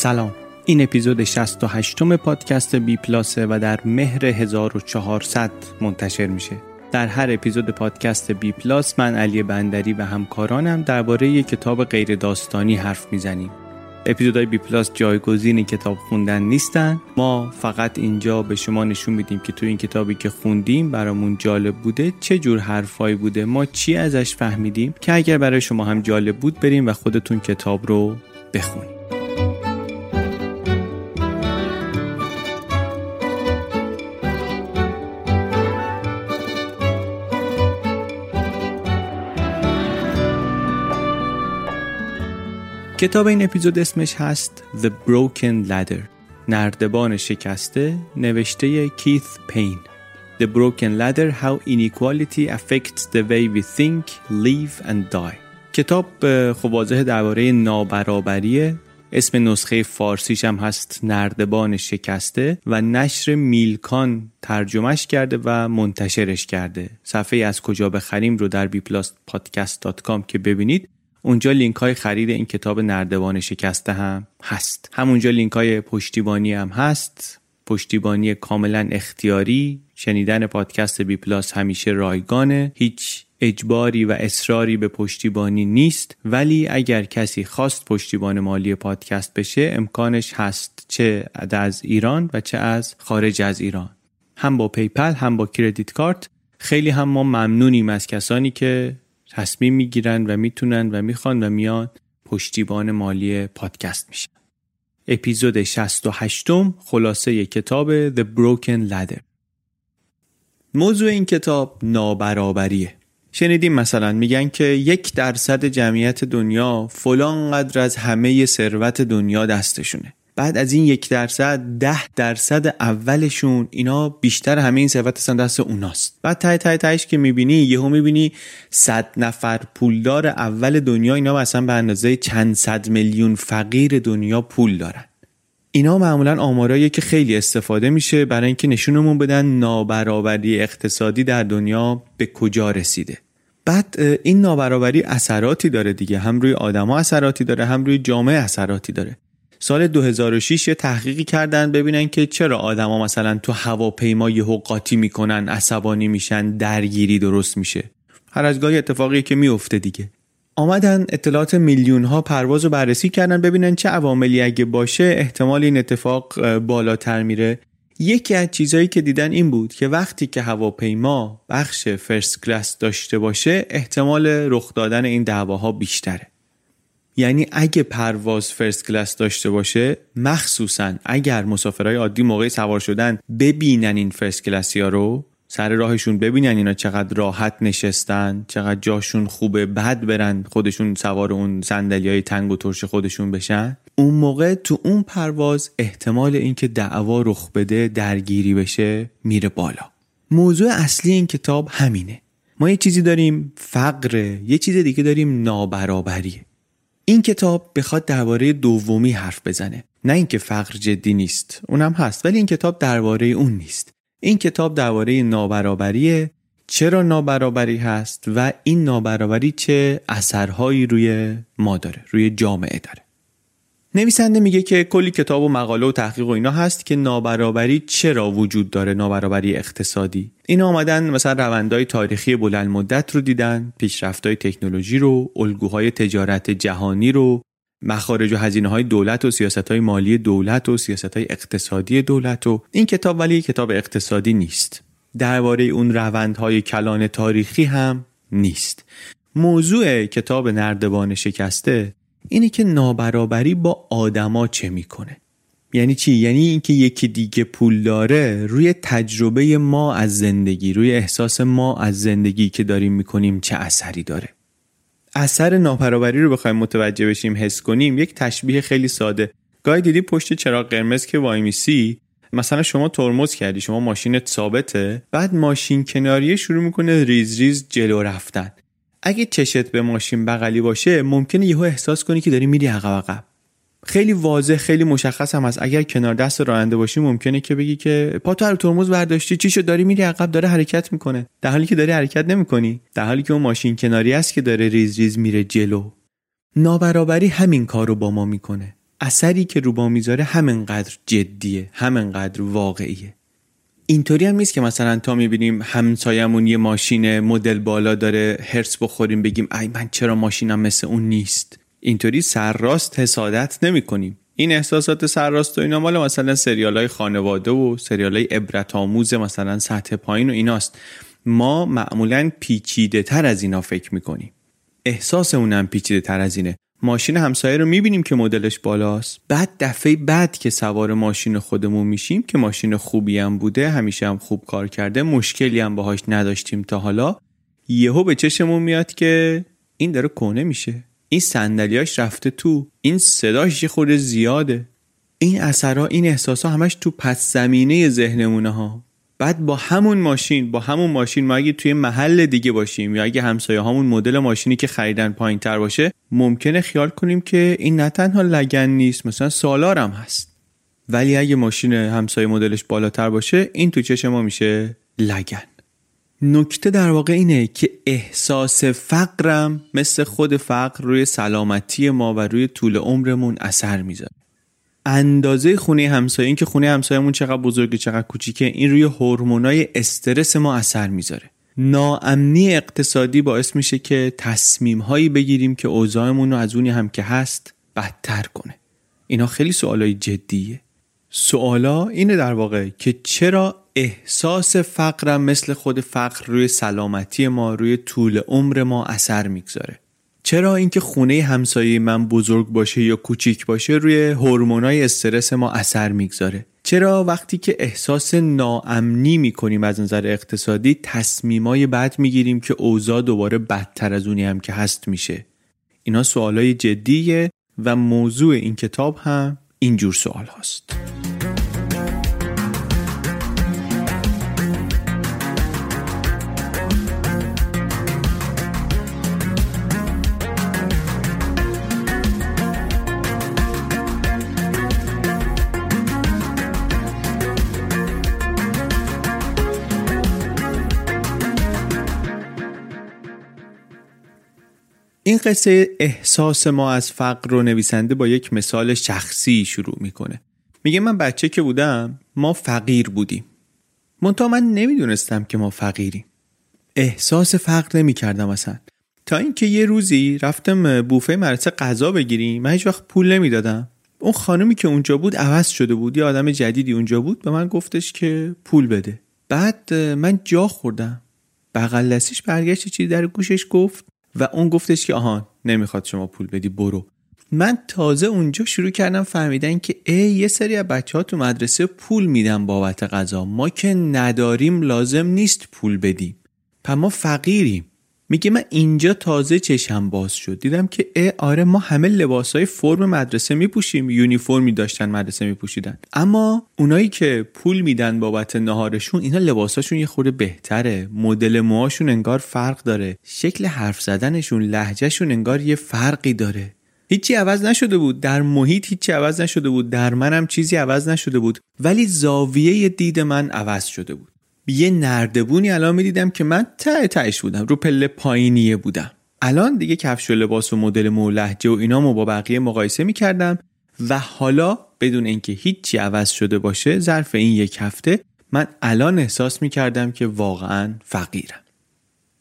سلام. این اپیزود 68 م پادکست بی پلاسه و در مهر 1400 منتشر میشه. در هر اپیزود پادکست بی پلاس من علی بندری و همکارانم درباره یک کتاب غیر داستانی حرف می‌زنیم. اپیزودهای بی پلاس جایگزین کتاب خوندن نیستن. ما فقط اینجا به شما نشون میدیم که تو این کتابی که خوندیم برامون جالب بوده چه جور حرفایی بوده ما چی ازش فهمیدیم که اگر برای شما هم جالب بود برین و خودتون کتاب رو بخونیم کتاب این اپیزود اسمش هست The Broken Ladder نردبان شکسته نوشته کیث پین. The Broken Ladder How Inequality Affects the Way We Think, Live and Die. کتاب خب واضحه درباره نابرابریه اسم نسخه فارسیش هم هست نردبان شکسته و نشر میلکان ترجمهش کرده و منتشرش کرده. صفحه از کجا بخریم رو در bpluspodcast.com که ببینید. اونجا لینک های خرید این کتاب نردبان شکسته هم هست. همونجا لینک های پشتیبانی هم هست. پشتیبانی کاملا اختیاری شنیدن پادکست بی پلاس همیشه رایگانه. هیچ اجباری و اصراری به پشتیبانی نیست. ولی اگر کسی خواست پشتیبان مالی پادکست بشه امکانش هست چه از ایران و چه از خارج از ایران. هم با PayPal هم با credit card. خیلی هم ما ممنونیم از کسانی که تصمیم می‌گیرن و می‌تونن و می‌خوان و میان پشتیبان مالی پادکست میشن. اپیزود 68 خلاصه کتاب The Broken Ladder. موضوع این کتاب نابرابریه. شنیدیم مثلا میگن که یک درصد جمعیت دنیا فلان قدر از همه ثروت دنیا دستشونه. بعد از این یک درصد ده درصد اولشون اینا بیشتر همه این ثروت اصلا دست اوناست. بعد تای تای تایش که می‌بینی یهو می‌بینی صد نفر پولدار اول دنیا اینا اصلا به اندازه چند صد میلیون فقیر دنیا پول دارن. اینا معمولا آمارایی که خیلی استفاده میشه برای اینکه نشونمون بدن نابرابری اقتصادی در دنیا به کجا رسیده. بعد این نابرابری اثراتی داره دیگه. هم روی آدما اثراتی داره هم روی جامعه اثراتی داره. سال 2006 یه تحقیقی کردن ببینن که چرا آدما مثلا تو هواپیما یهو قاطی می‌کنن عصبانی میشن درگیری درست میشه. هر از گاهی اتفاقی که میفته دیگه. آمدن اطلاعات میلیون ها پرواز رو بررسی کردن ببینن چه عواملی اگه باشه احتمال این اتفاق بالاتر میره. یکی از چیزهایی که دیدن این بود که وقتی که هواپیما بخش فرست کلاس داشته باشه احتمال رخ دادن این دعواها بیشتره. یعنی اگه پرواز فرست کلاس داشته باشه مخصوصا اگر مسافرهای عادی موقع سوار شدن ببینن این فرست کلاسی ها رو سر راهشون ببینن اینا چقدر راحت نشستن چقدر جاشون خوبه بعد برن خودشون سوار اون سندلی های تنگ و ترش خودشون بشن. اون موقع تو اون پرواز احتمال اینکه دعوا رخ بده درگیری بشه میره بالا. موضوع اصلی این کتاب همینه. ما یه چیزی داریم فقر یه چیز دیگه داریم نابرابریه. این کتاب بخواد درباره دومی حرف بزنه. نه اینکه فقر جدی نیست اونم هست ولی این کتاب درباره اون نیست. این کتاب درباره نابرابریه. چرا نابرابری هست و این نابرابری چه اثرهایی روی ما داره روی جامعه داره؟ نویسنده میگه که کلی کتاب و مقاله و تحقیق و اینا هست که نابرابری چرا وجود داره؟ نابرابری اقتصادی. اینا آمدن مثلا روندهای تاریخی بلند مدت رو دیدن پیشرفتهای تکنولوژی رو الگوهای تجارت جهانی رو مخارج و هزینه های دولت و سیاست های مالی دولت و سیاست های اقتصادی دولت و این کتاب ولی کتاب اقتصادی نیست. درباره اون روندهای کلان تاریخی هم نیست. موضوع کتاب نردبان شکسته اینه که نابرابری با آدما چه می‌کنه؟ یعنی چی؟ یعنی اینکه یکی دیگه پول داره روی تجربه ما از زندگی روی احساس ما از زندگی که داریم می‌کنیم چه اثری داره؟ اثر نابرابری رو بخوایم متوجه بشیم حس کنیم یک تشبیه خیلی ساده. گاهی دیدی پشت چراغ قرمز که وایمیسی مثلا شما ترمز کردی شما ماشینت ثابته بعد ماشین کناریه شروع می‌کنه ریز ریز جلو رفتن. اگه چشت به ماشین بغلی باشه ممکنه یهو احساس کنی که داری میری عقب عقب. خیلی واضح خیلی مشخص هم هست. اگر کنار دست راننده باشی ممکنه که بگی که پاتو از رو ترمز برداشتی چی شد؟ داری میری عقب داره حرکت می‌کنه. در حالی که داری حرکت نمی‌کنی. در حالی که اون ماشین کناری است که داره ریز ریز میره جلو. نابرابری همین کار رو با ما می‌کنه. اثری که رو با می‌ذاره همینقدر جدیه همینقدر واقعیه. اینطوری هم نیست که مثلا تا می‌بینیم همسایمون یه ماشین مدل بالا داره هرس بخوریم بگیم ای من چرا ماشینم مثل اون نیست؟ اینطوری سرراست حسادت نمی کنیم این احساسات سرراست و اینا مال مثلا سریال های خانواده و سریال های عبرت آموز مثلا سطح پایین و ایناست. ما معمولا پیچیده تر از اینا فکر می‌کنیم. احساس اونم پیچیده تر از اینه. ماشین همسایه رو می‌بینیم که مدلش بالاست. بعد دفعه بعد که سوار ماشین خودمون میشیم که ماشین خوبی هم بوده همیشه هم خوب کار کرده مشکلی هم باهاش نداشتیم تا حالا یهو به چشمون میاد که این داره کنه میشه. این صندلیاش رفته تو. این صداش یه خورده زیاده. این اثرها این احساسا همش تو پس زمینه ذهنمونه ها. بعد با همون ماشین با همون ماشین ما اگه توی محل دیگه باشیم یا اگه همسایه همون مدل ماشینی که خریدن پایین تر باشه ممکنه خیال کنیم که این نه تنها لگن نیست مثلا سالارم هست. ولی اگه ماشین همسایه مدلش بالاتر باشه این تو چشم ما میشه لگن. نکته در واقع اینه که احساس فقرم مثل خود فقر روی سلامتی ما و روی طول عمرمون اثر می‌ذاره. اندازه خونه همسایه این که خونه همسایه‌مون چقدر بزرگه چقدر کوچیکه این روی هورمونای استرس ما اثر می‌ذاره. ناامنی اقتصادی باعث میشه که تصمیم هایی بگیریم که اوضاعمون رو از اونی هم که هست بدتر کنه. اینا خیلی سوالای جدیه. سوالا اینه در واقع که چرا احساس فقرم مثل خود فقر روی سلامتی ما روی طول عمر ما اثر می‌گذاره؟ چرا اینکه خونه همسایه من بزرگ باشه یا کوچیک باشه روی هورمونای استرس ما اثر می‌گذاره؟ چرا وقتی که احساس ناامنی می‌کنیم از نظر اقتصادی تصمیمای بد می‌گیریم که اوضاع دوباره بدتر از اونی هم که هست میشه؟ اینا سوالای جدیه و موضوع این کتاب هم اینجور سوال هاست. این قصه احساس ما از فقر رو نویسنده با یک مثال شخصی شروع می‌کنه. میگه من بچه که بودم ما فقیر بودیم. منتها من نمی‌دونستم که ما فقیریم. احساس فقر نمی‌کردم اصلا. تا اینکه یه روزی رفتم بوفه مدرسه غذا بگیریم من هیچ وقت پول نمی‌دادم. اون خانمی که اونجا بود عوض شده بود یه آدم جدیدی اونجا بود به من گفتش که پول بده. بعد من جا خوردم. بغل دستیش برگشت چیزی در گوشش گفت. و اون گفتش که آهان نمی‌خواد شما پول بدی برو. من تازه اونجا شروع کردم فهمیدن که ای یه سری از بچه ها تو مدرسه پول میدن بابت غذا. ما که نداریم لازم نیست پول بدیم. پس ما فقیریم. میگه من اینجا تازه چشم باز شد. دیدم که اه آره ما همه لباس های فرم مدرسه میپوشیم. یونیفرمی داشتن مدرسه میپوشیدن. اما اونایی که پول میدن بابت نهارشون اینا لباساشون یه خورده بهتره. مدل موهاشون انگار فرق داره. شکل حرف زدنشون لهجهشون انگار یه فرقی داره. هیچی عوض نشده بود. در محیط هیچی عوض نشده بود. در منم چیزی عوض نشده بود. ولی زاویه دید من عوض شده بود. یه نردبونی الان می‌دیدم که من ته تهش بودم رو پله پایینیه بودم. الان دیگه کفش و لباس و مدل و لحجه و اینامو با بقیه مقایسه می‌کردم و حالا بدون اینکه هیچی عوض شده باشه ظرف این یک هفته من الان احساس می‌کردم که واقعا فقیرم.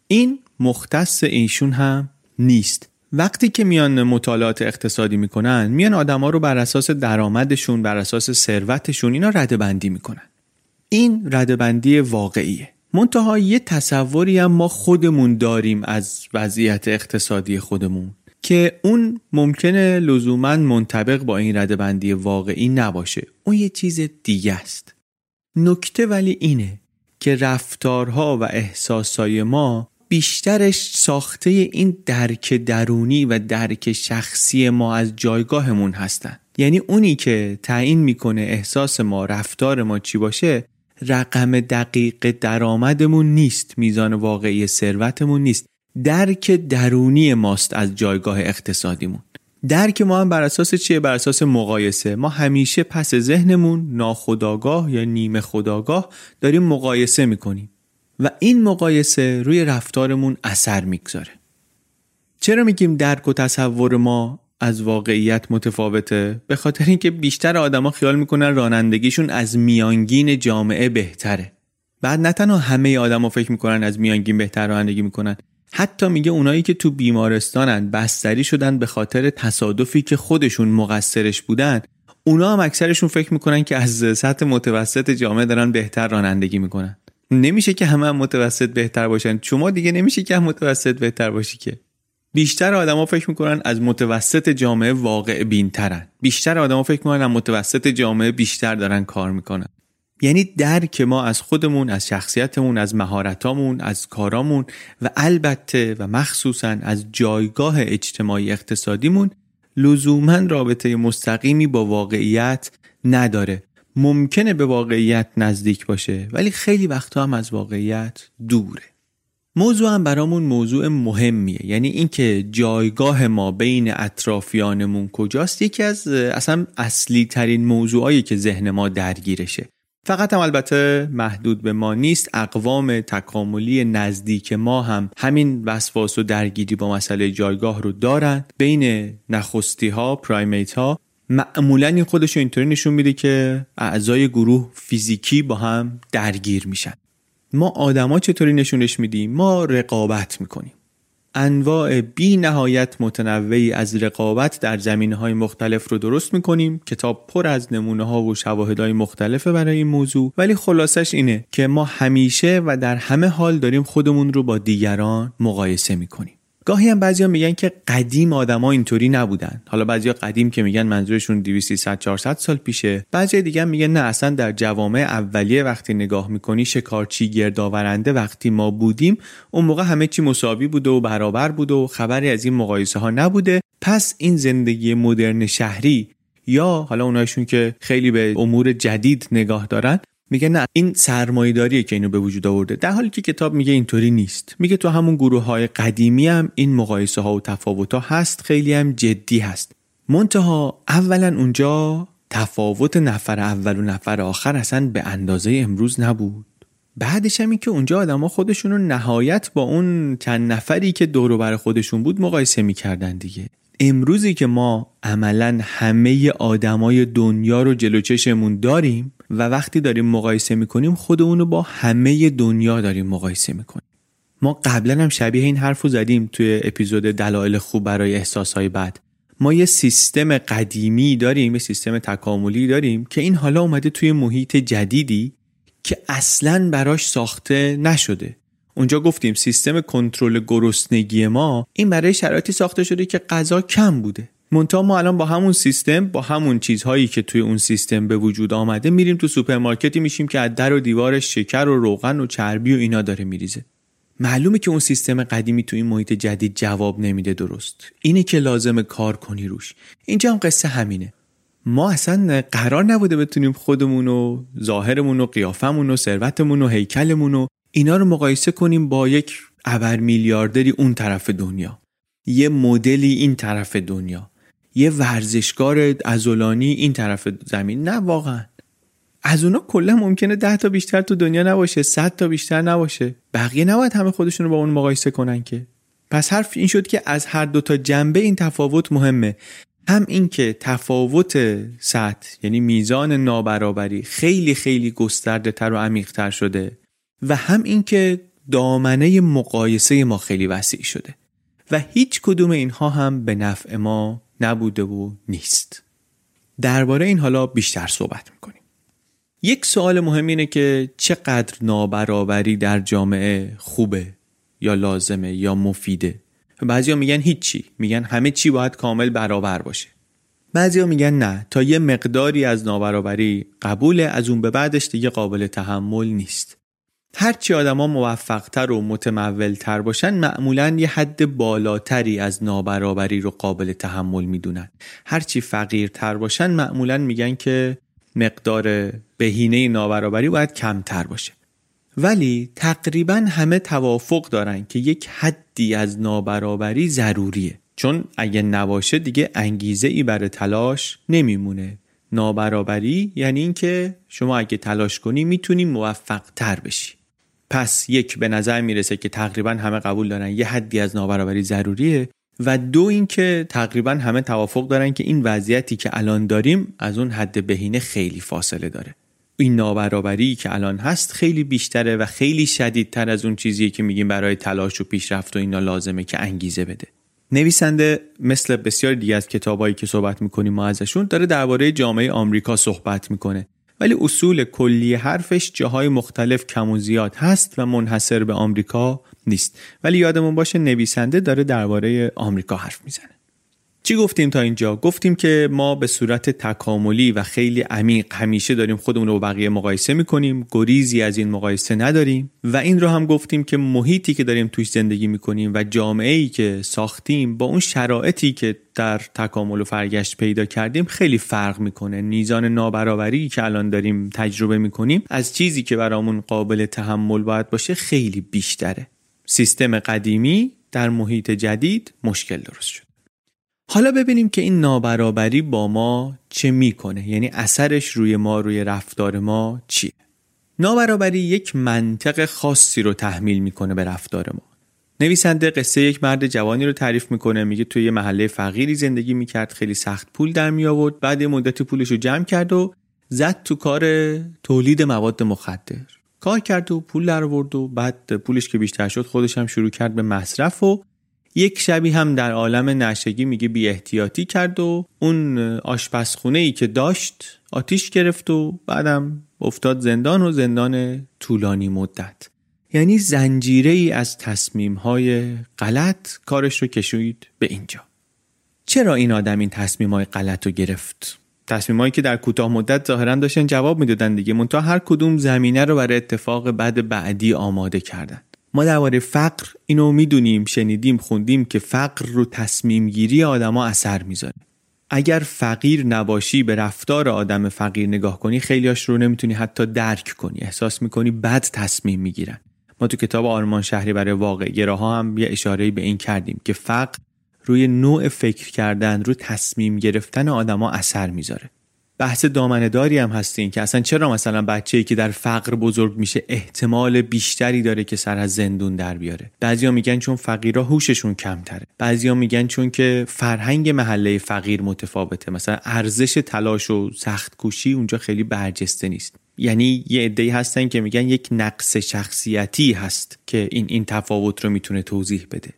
این مختص ایشون هم نیست. وقتی که میان مطالعات اقتصادی می‌کنن میان آدما رو بر اساس درآمدشون بر اساس ثروتشون اینا رده بندی می‌کنن. این ردبندی واقعیه. منتها یه تصوری هم ما خودمون داریم از وضعیت اقتصادی خودمون که اون ممکنه لزوما منطبق با این ردبندی واقعی نباشه. اون یه چیز دیگه است. نکته ولی اینه که رفتارها و احساسای ما بیشترش ساخته این درک درونی و درک شخصی ما از جایگاهمون هستن. یعنی اونی که تعیین می‌کنه احساس ما رفتار ما چی باشه رقم دقیق درآمدمون نیست میزان واقعی ثروتمون نیست. درک درونی ماست از جایگاه اقتصادیمون. درک ما هم بر اساس چیه؟ بر اساس مقایسه. ما همیشه پس ذهنمون ناخداگاه یا نیمه خداگاه داریم مقایسه می‌کنیم. و این مقایسه روی رفتارمون اثر می‌گذاره. چرا میگیم درک و تصور ما از واقعیت متفاوته؟ به خاطر اینکه بیشتر آدما خیال می‌کنن رانندگیشون از میانگین جامعه بهتره. بعد نه تنها همه آدما فکر می‌کنن از میانگین بهتر رانندگی می‌کنن حتی میگه اونایی که تو بیمارستانن بستری شدن به خاطر تصادفی که خودشون مقصرش بودن اونا هم اکثرشون فکر می‌کنن که از سطح متوسط جامعه دارن بهتر رانندگی می‌کنن. نمیشه که همه هم متوسط بهتر باشن. شما دیگه نمیشه که هم متوسط بهتر باشی که. بیشتر آدما فکر می‌کنن از متوسط جامعه واقع بینترن. بیشتر آدما فکر می‌کنن از متوسط جامعه بیشتر دارن کار می‌کنن. یعنی درک ما از خودمون از شخصیتمون از مهارتامون از کارامون و البته و مخصوصا از جایگاه اجتماعی اقتصادیمون لزوما رابطه مستقیمی با واقعیت نداره. ممکنه به واقعیت نزدیک باشه ولی خیلی وقتا هم از واقعیت دوره. موضوع هم برامون موضوع مهمیه. یعنی اینکه جایگاه ما بین اطرافیانمون کجاست یکی از اصلا اصلی ترین موضوعایی که ذهن ما درگیرشه. فقط هم البته محدود به ما نیست اقوام تکاملی نزدیک ما هم همین وسواس و درگیری با مسئله جایگاه رو دارن. بین نخستی ها پرایمیت ها معمولا این خودش اینطوری نشون میده که اعضای گروه فیزیکی با هم درگیر میشن. ما آدما چطوری نشونش میدیم؟ ما رقابت می‌کنیم. انواع بی نهایت متنوعی از رقابت در زمینه های مختلف رو درست می‌کنیم. کتاب پر از نمونه ها و شواهد های مختلفه برای این موضوع. ولی خلاصش اینه که ما همیشه و در همه حال داریم خودمون رو با دیگران مقایسه می‌کنیم. گاهی هم بعضیا میگن که قدیم آدما اینطوری نبودن. حالا بعضیا قدیم که میگن منظورشون 200 300 400 سال پیشه. بعضی دیگه میگن نه اصلا در جوامع اولیه وقتی نگاه می‌کنی شکارچی گردآورنده وقتی ما بودیم اون موقع همه چی مساوی بوده و برابر بوده و خبری از این مقایسه ها نبوده. پس این زندگی مدرن شهری یا حالا اونایشون که خیلی به امور جدید نگاه دارن میگه نه این سرمایه‌داریه که اینو به وجود آورده. در حالی که کتاب میگه اینطوری نیست. میگه تو همون گروه های قدیمی هم این مقایسه ها و تفاوت ها هست خیلی هم جدی هست. منتها اولا اونجا تفاوت نفر اول و نفر آخر اصلا به اندازه امروز نبود. بعدش هم این که اونجا آدما خودشون رو نهایت با اون چند نفری که دور بر خودشون بود مقایسه می‌کردن دیگه. امروزی که ما عملا همه آدمای دنیا رو جلو چشمون داریم و وقتی داریم مقایسه می‌کنیم خودمون رو با همه دنیا داریم مقایسه می‌کنیم. ما قبلا هم شبیه این حرف رو زدیم توی اپیزود دلایل خوب برای احساسهای بد ما یه سیستم قدیمی داریم یه سیستم تکاملی داریم که این حالا اومده توی محیط جدیدی که اصلا براش ساخته نشده. اونجا گفتیم سیستم کنترل گرسنگی ما این برای شرایطی ساخته شده که غذا کم بوده. منتها ما الان با همون سیستم با همون چیزهایی که توی اون سیستم به وجود آمده میریم تو سوپرمارکتی می‌شیم که از در و دیوارش شکر و روغن و چربی و اینا داره میریزه. معلومه که اون سیستم قدیمی تو این محیط جدید جواب نمیده درست. اینه که لازم کار کنی روش. اینجا هم قصه همینه. ما اصلا قرار نبوده بتونیم خودمون و ظاهرمون و قیافمون و ثروتمون و هیکلمون و اینا رو مقایسه کنیم با یک ابر میلیاردری اون طرف دنیا. یه مدلی این طرف دنیا. یه ورزشکار ازولانی این طرف زمین. نه واقعا. از اونا کلا ممکنه ده تا بیشتر تو دنیا نباشه صد تا بیشتر نباشه. بقیه نباید همه خودشون رو با اون مقایسه کنن که. پس حرف این شد که از هر دو تا جنبه این تفاوت مهمه. هم اینکه تفاوت سطح یعنی میزان نابرابری خیلی خیلی گسترده تر و عمیق تر شده و هم اینکه دامنه مقایسه ما خیلی وسیع شده. و هیچ کدوم اینها هم به نفع ما نبوده و نیست. درباره این حالا بیشتر صحبت می‌کنیم. یک سوال مهم اینه که چقدر نابرابری در جامعه خوبه یا لازمه یا مفیده. بعضیا میگن هیچی. میگن همه چی باید کامل برابر باشه. بعضیا میگن نه. تا یه مقداری از نابرابری قبول از اون به بعدش دیگه قابل تحمل نیست. هرچی آدما موفقتر و متمولتر باشن معمولا یه حد بالاتری از نابرابری رو قابل تحمل می‌دونن. هرچی فقیرتر باشن معمولا میگن که مقدار بهینه نابرابری باید کمتر باشه. ولی تقریبا همه توافق دارن که یک حدی از نابرابری ضروریه. چون اگه نباشه دیگه انگیزه ای برای تلاش نمیمونه. نابرابری یعنی اینکه شما اگه تلاش کنی می‌تونی موفق تر بشی. پس یک به نظر می‌رسه که تقریبا همه قبول دارن یه حدی از نابرابری ضروریه و دو اینکه تقریبا همه توافق دارن که این وضعیتی که الان داریم از اون حد بهینه خیلی فاصله داره. این نابرابری که الان هست خیلی بیشتره و خیلی شدیدتر از اون چیزی که میگیم برای تلاش و پیشرفت و اینا لازمه که انگیزه بده. نویسنده مثل بسیار دیگه از کتابایی که صحبت می‌کنیم ما ازشون داره درباره جامعه آمریکا صحبت می‌کنه. ولی اصول کلی حرفش جاهای مختلف کم و زیاد هست و منحصر به آمریکا نیست. ولی یادمون باشه نویسنده داره درباره آمریکا حرف می‌زنه. چی گفتیم تا اینجا؟ گفتیم که ما به صورت تکاملی و خیلی عمیق همیشه داریم خودمون رو با بقیه مقایسه می‌کنیم. گریزی از این مقایسه نداریم و این رو هم گفتیم که محیطی که داریم توش زندگی می‌کنیم و جامعه ای که ساختیم با اون شرایطی که در تکامل و فرگشت پیدا کردیم خیلی فرق می‌کنه. میزان نابرابری که الان داریم تجربه می‌کنیم از چیزی که برامون قابل تحمل باید باشه خیلی بیشتره. سیستم قدیمی در محیط جدید مشکل درست شد. حالا ببینیم که این نابرابری با ما چه می‌کنه. یعنی اثرش روی ما روی رفتار ما چیه؟ نابرابری یک منطق خاصی رو تحمیل می‌کنه به رفتار ما. نویسنده قصه یک مرد جوانی رو تعریف می‌کنه میگه توی یه محله فقیری زندگی می‌کرد خیلی سخت پول در می آورد بعد مدتی پولش رو جمع کرد و زد تو کار تولید مواد مخدر. کار کرد و پول در آورد و بعد پولش که بیشتر شد خودش هم شروع کرد به مصرف و یک شبی هم در عالم نشگی میگه بی احتیاطی کرد و اون آشپزخونه ای که داشت آتیش گرفت و بعدم افتاد زندان و زندان طولانی مدت. یعنی زنجیره ای از تصمیم های غلط کارش رو کشوید به اینجا. چرا این آدم این تصمیم های غلط رو گرفت؟ تصمیمایی که در کوتاه مدت ظاهرا داشتن جواب می‌دادن دیگه. منتها هر کدوم زمینه رو برای اتفاق بعد بعدی آماده کردن. ما درباره فقر اینو می‌دونیم شنیدیم خوندیم که فقر رو تصمیم گیری آدما اثر می‌ذاره. اگر فقیر نباشی به رفتار آدم فقیر نگاه کنی خیلیاش رو نمی‌تونی حتی درک کنی. احساس می‌کنی بد تصمیم می‌گیرن. ما تو کتاب آرمان شهری برای واقع گراها هم یه اشاره به این کردیم که فقر روی نوع فکر کردن رو تصمیم گرفتن آدما اثر می‌ذاره. بحث دامنهداری هم هستین که اصلا چرا مثلا بچه ای که در فقر بزرگ میشه احتمال بیشتری داره که سر از زندون در بیاره؟ بعضیا میگن چون فقیرا هوششون کمتره. بعضیا میگن چون که فرهنگ محله فقیر متفاوته. مثلا ارزش تلاش و سخت کوشی اونجا خیلی برجسته نیست. یعنی یه عده‌ای هستن که میگن یک نقص شخصیتی هست که این این تفاوت رو می‌تونه توضیح بده.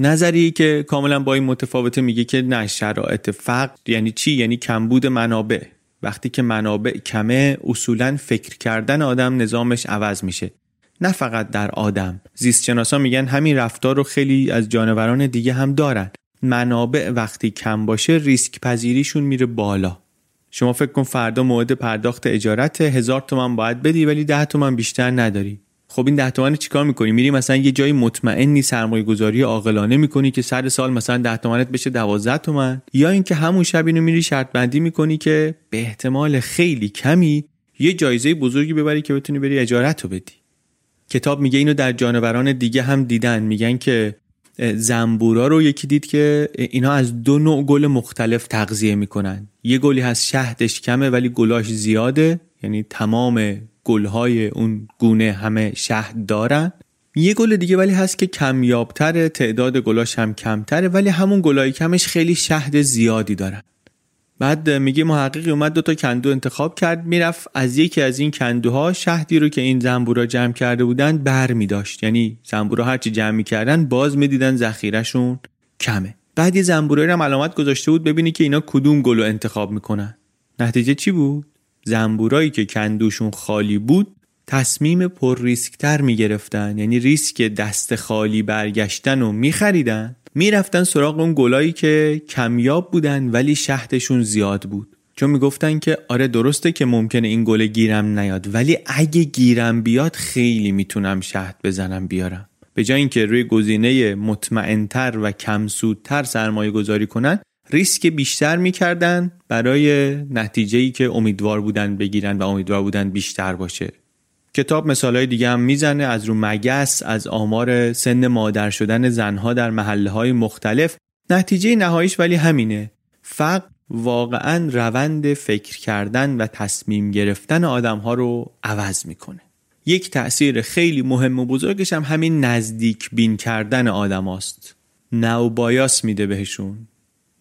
نظری که کاملا با این متفاوته میگه که نه شرایط فقر یعنی چی؟ یعنی کمبود منابع. وقتی که منابع کمه اصولا فکر کردن آدم نظامش عوض میشه. نه فقط در آدم. زیستشناسا میگن همین رفتار رو خیلی از جانوران دیگه هم دارن. منابع وقتی کم باشه ریسک پذیریشون میره بالا. شما فکر کن فردا موعد پرداخت اجارت هزار تومن باید بدی ولی ده تومن بیشتر نداری. خب این ده تومن چیکار می‌کنی؟ میری مثلا یه جایی مطمئنی سرمایه گذاری عاقلانه می‌کنی که سر سال مثلا ده تومنت بشه دوازده تومن. یا اینکه همون شب اینو میری شرط بندی می‌کنی که به احتمال خیلی کمی یه جایزه بزرگی ببری که بتونی بری اجارت رو بدی. کتاب میگه اینو در جانوران دیگه هم دیدن. میگن که زنبورا رو یکی دید که اینا از دو نوع گل مختلف تغذیه می‌کنن. یه گلی هست شهدش کمه ولی گلاش زیاده یعنی تمام گلهای اون گونه همه شهد دارن. یه گل دیگه ولی هست که کمیابتره تعداد گلاش هم کمتره ولی همون گلای کمش خیلی شهد زیادی دارن. بعد میگه محققی اومد دو تا کندو انتخاب کرد می‌رفت از یکی از این کندوها شهدی رو که این زنبورا جمع کرده بودن بر می داشت یعنی زنبورا هرچی جمع می‌کردن باز می‌دیدن ذخیرهشون کمه. بعد یه زنبورایی هم علامت گذاشته بود ببینی که اینا کدوم گلو انتخاب می‌کنن. نتیجه چی بود؟ زنبورایی که کندوشون خالی بود تصمیم پر ریسکتر می‌گرفتن. یعنی ریسک دست خالی برگشتن و میخریدن. می‌رفتن سراغ اون گلایی که کمیاب بودن ولی شهدشون زیاد بود. چون می‌گفتن که آره درسته که ممکنه این گل گیرم نیاد ولی اگه گیرم بیاد خیلی می‌تونم شهد بزنم بیارم. به جای اینکه روی گزینه مطمئنتر و کمسودتر سرمایه گذاری کنن ریسک بیشتر می‌کردن برای نتیجه که امیدوار بودن بگیرن و امیدوار بودن بیشتر باشه. کتاب مثالهای دیگه هم می‌زنه. از رو مگس از آمار سن مادر شدن زنها در محله های مختلف. نتیجه نهاییش ولی همینه. فقر واقعا روند فکر کردن و تصمیم گرفتن آدم ها رو عوض می‌کنه. یک تأثیر خیلی مهم و بزرگش هم همین نزدیک بین کردن آدم هاست نو بایاس میده بهشون.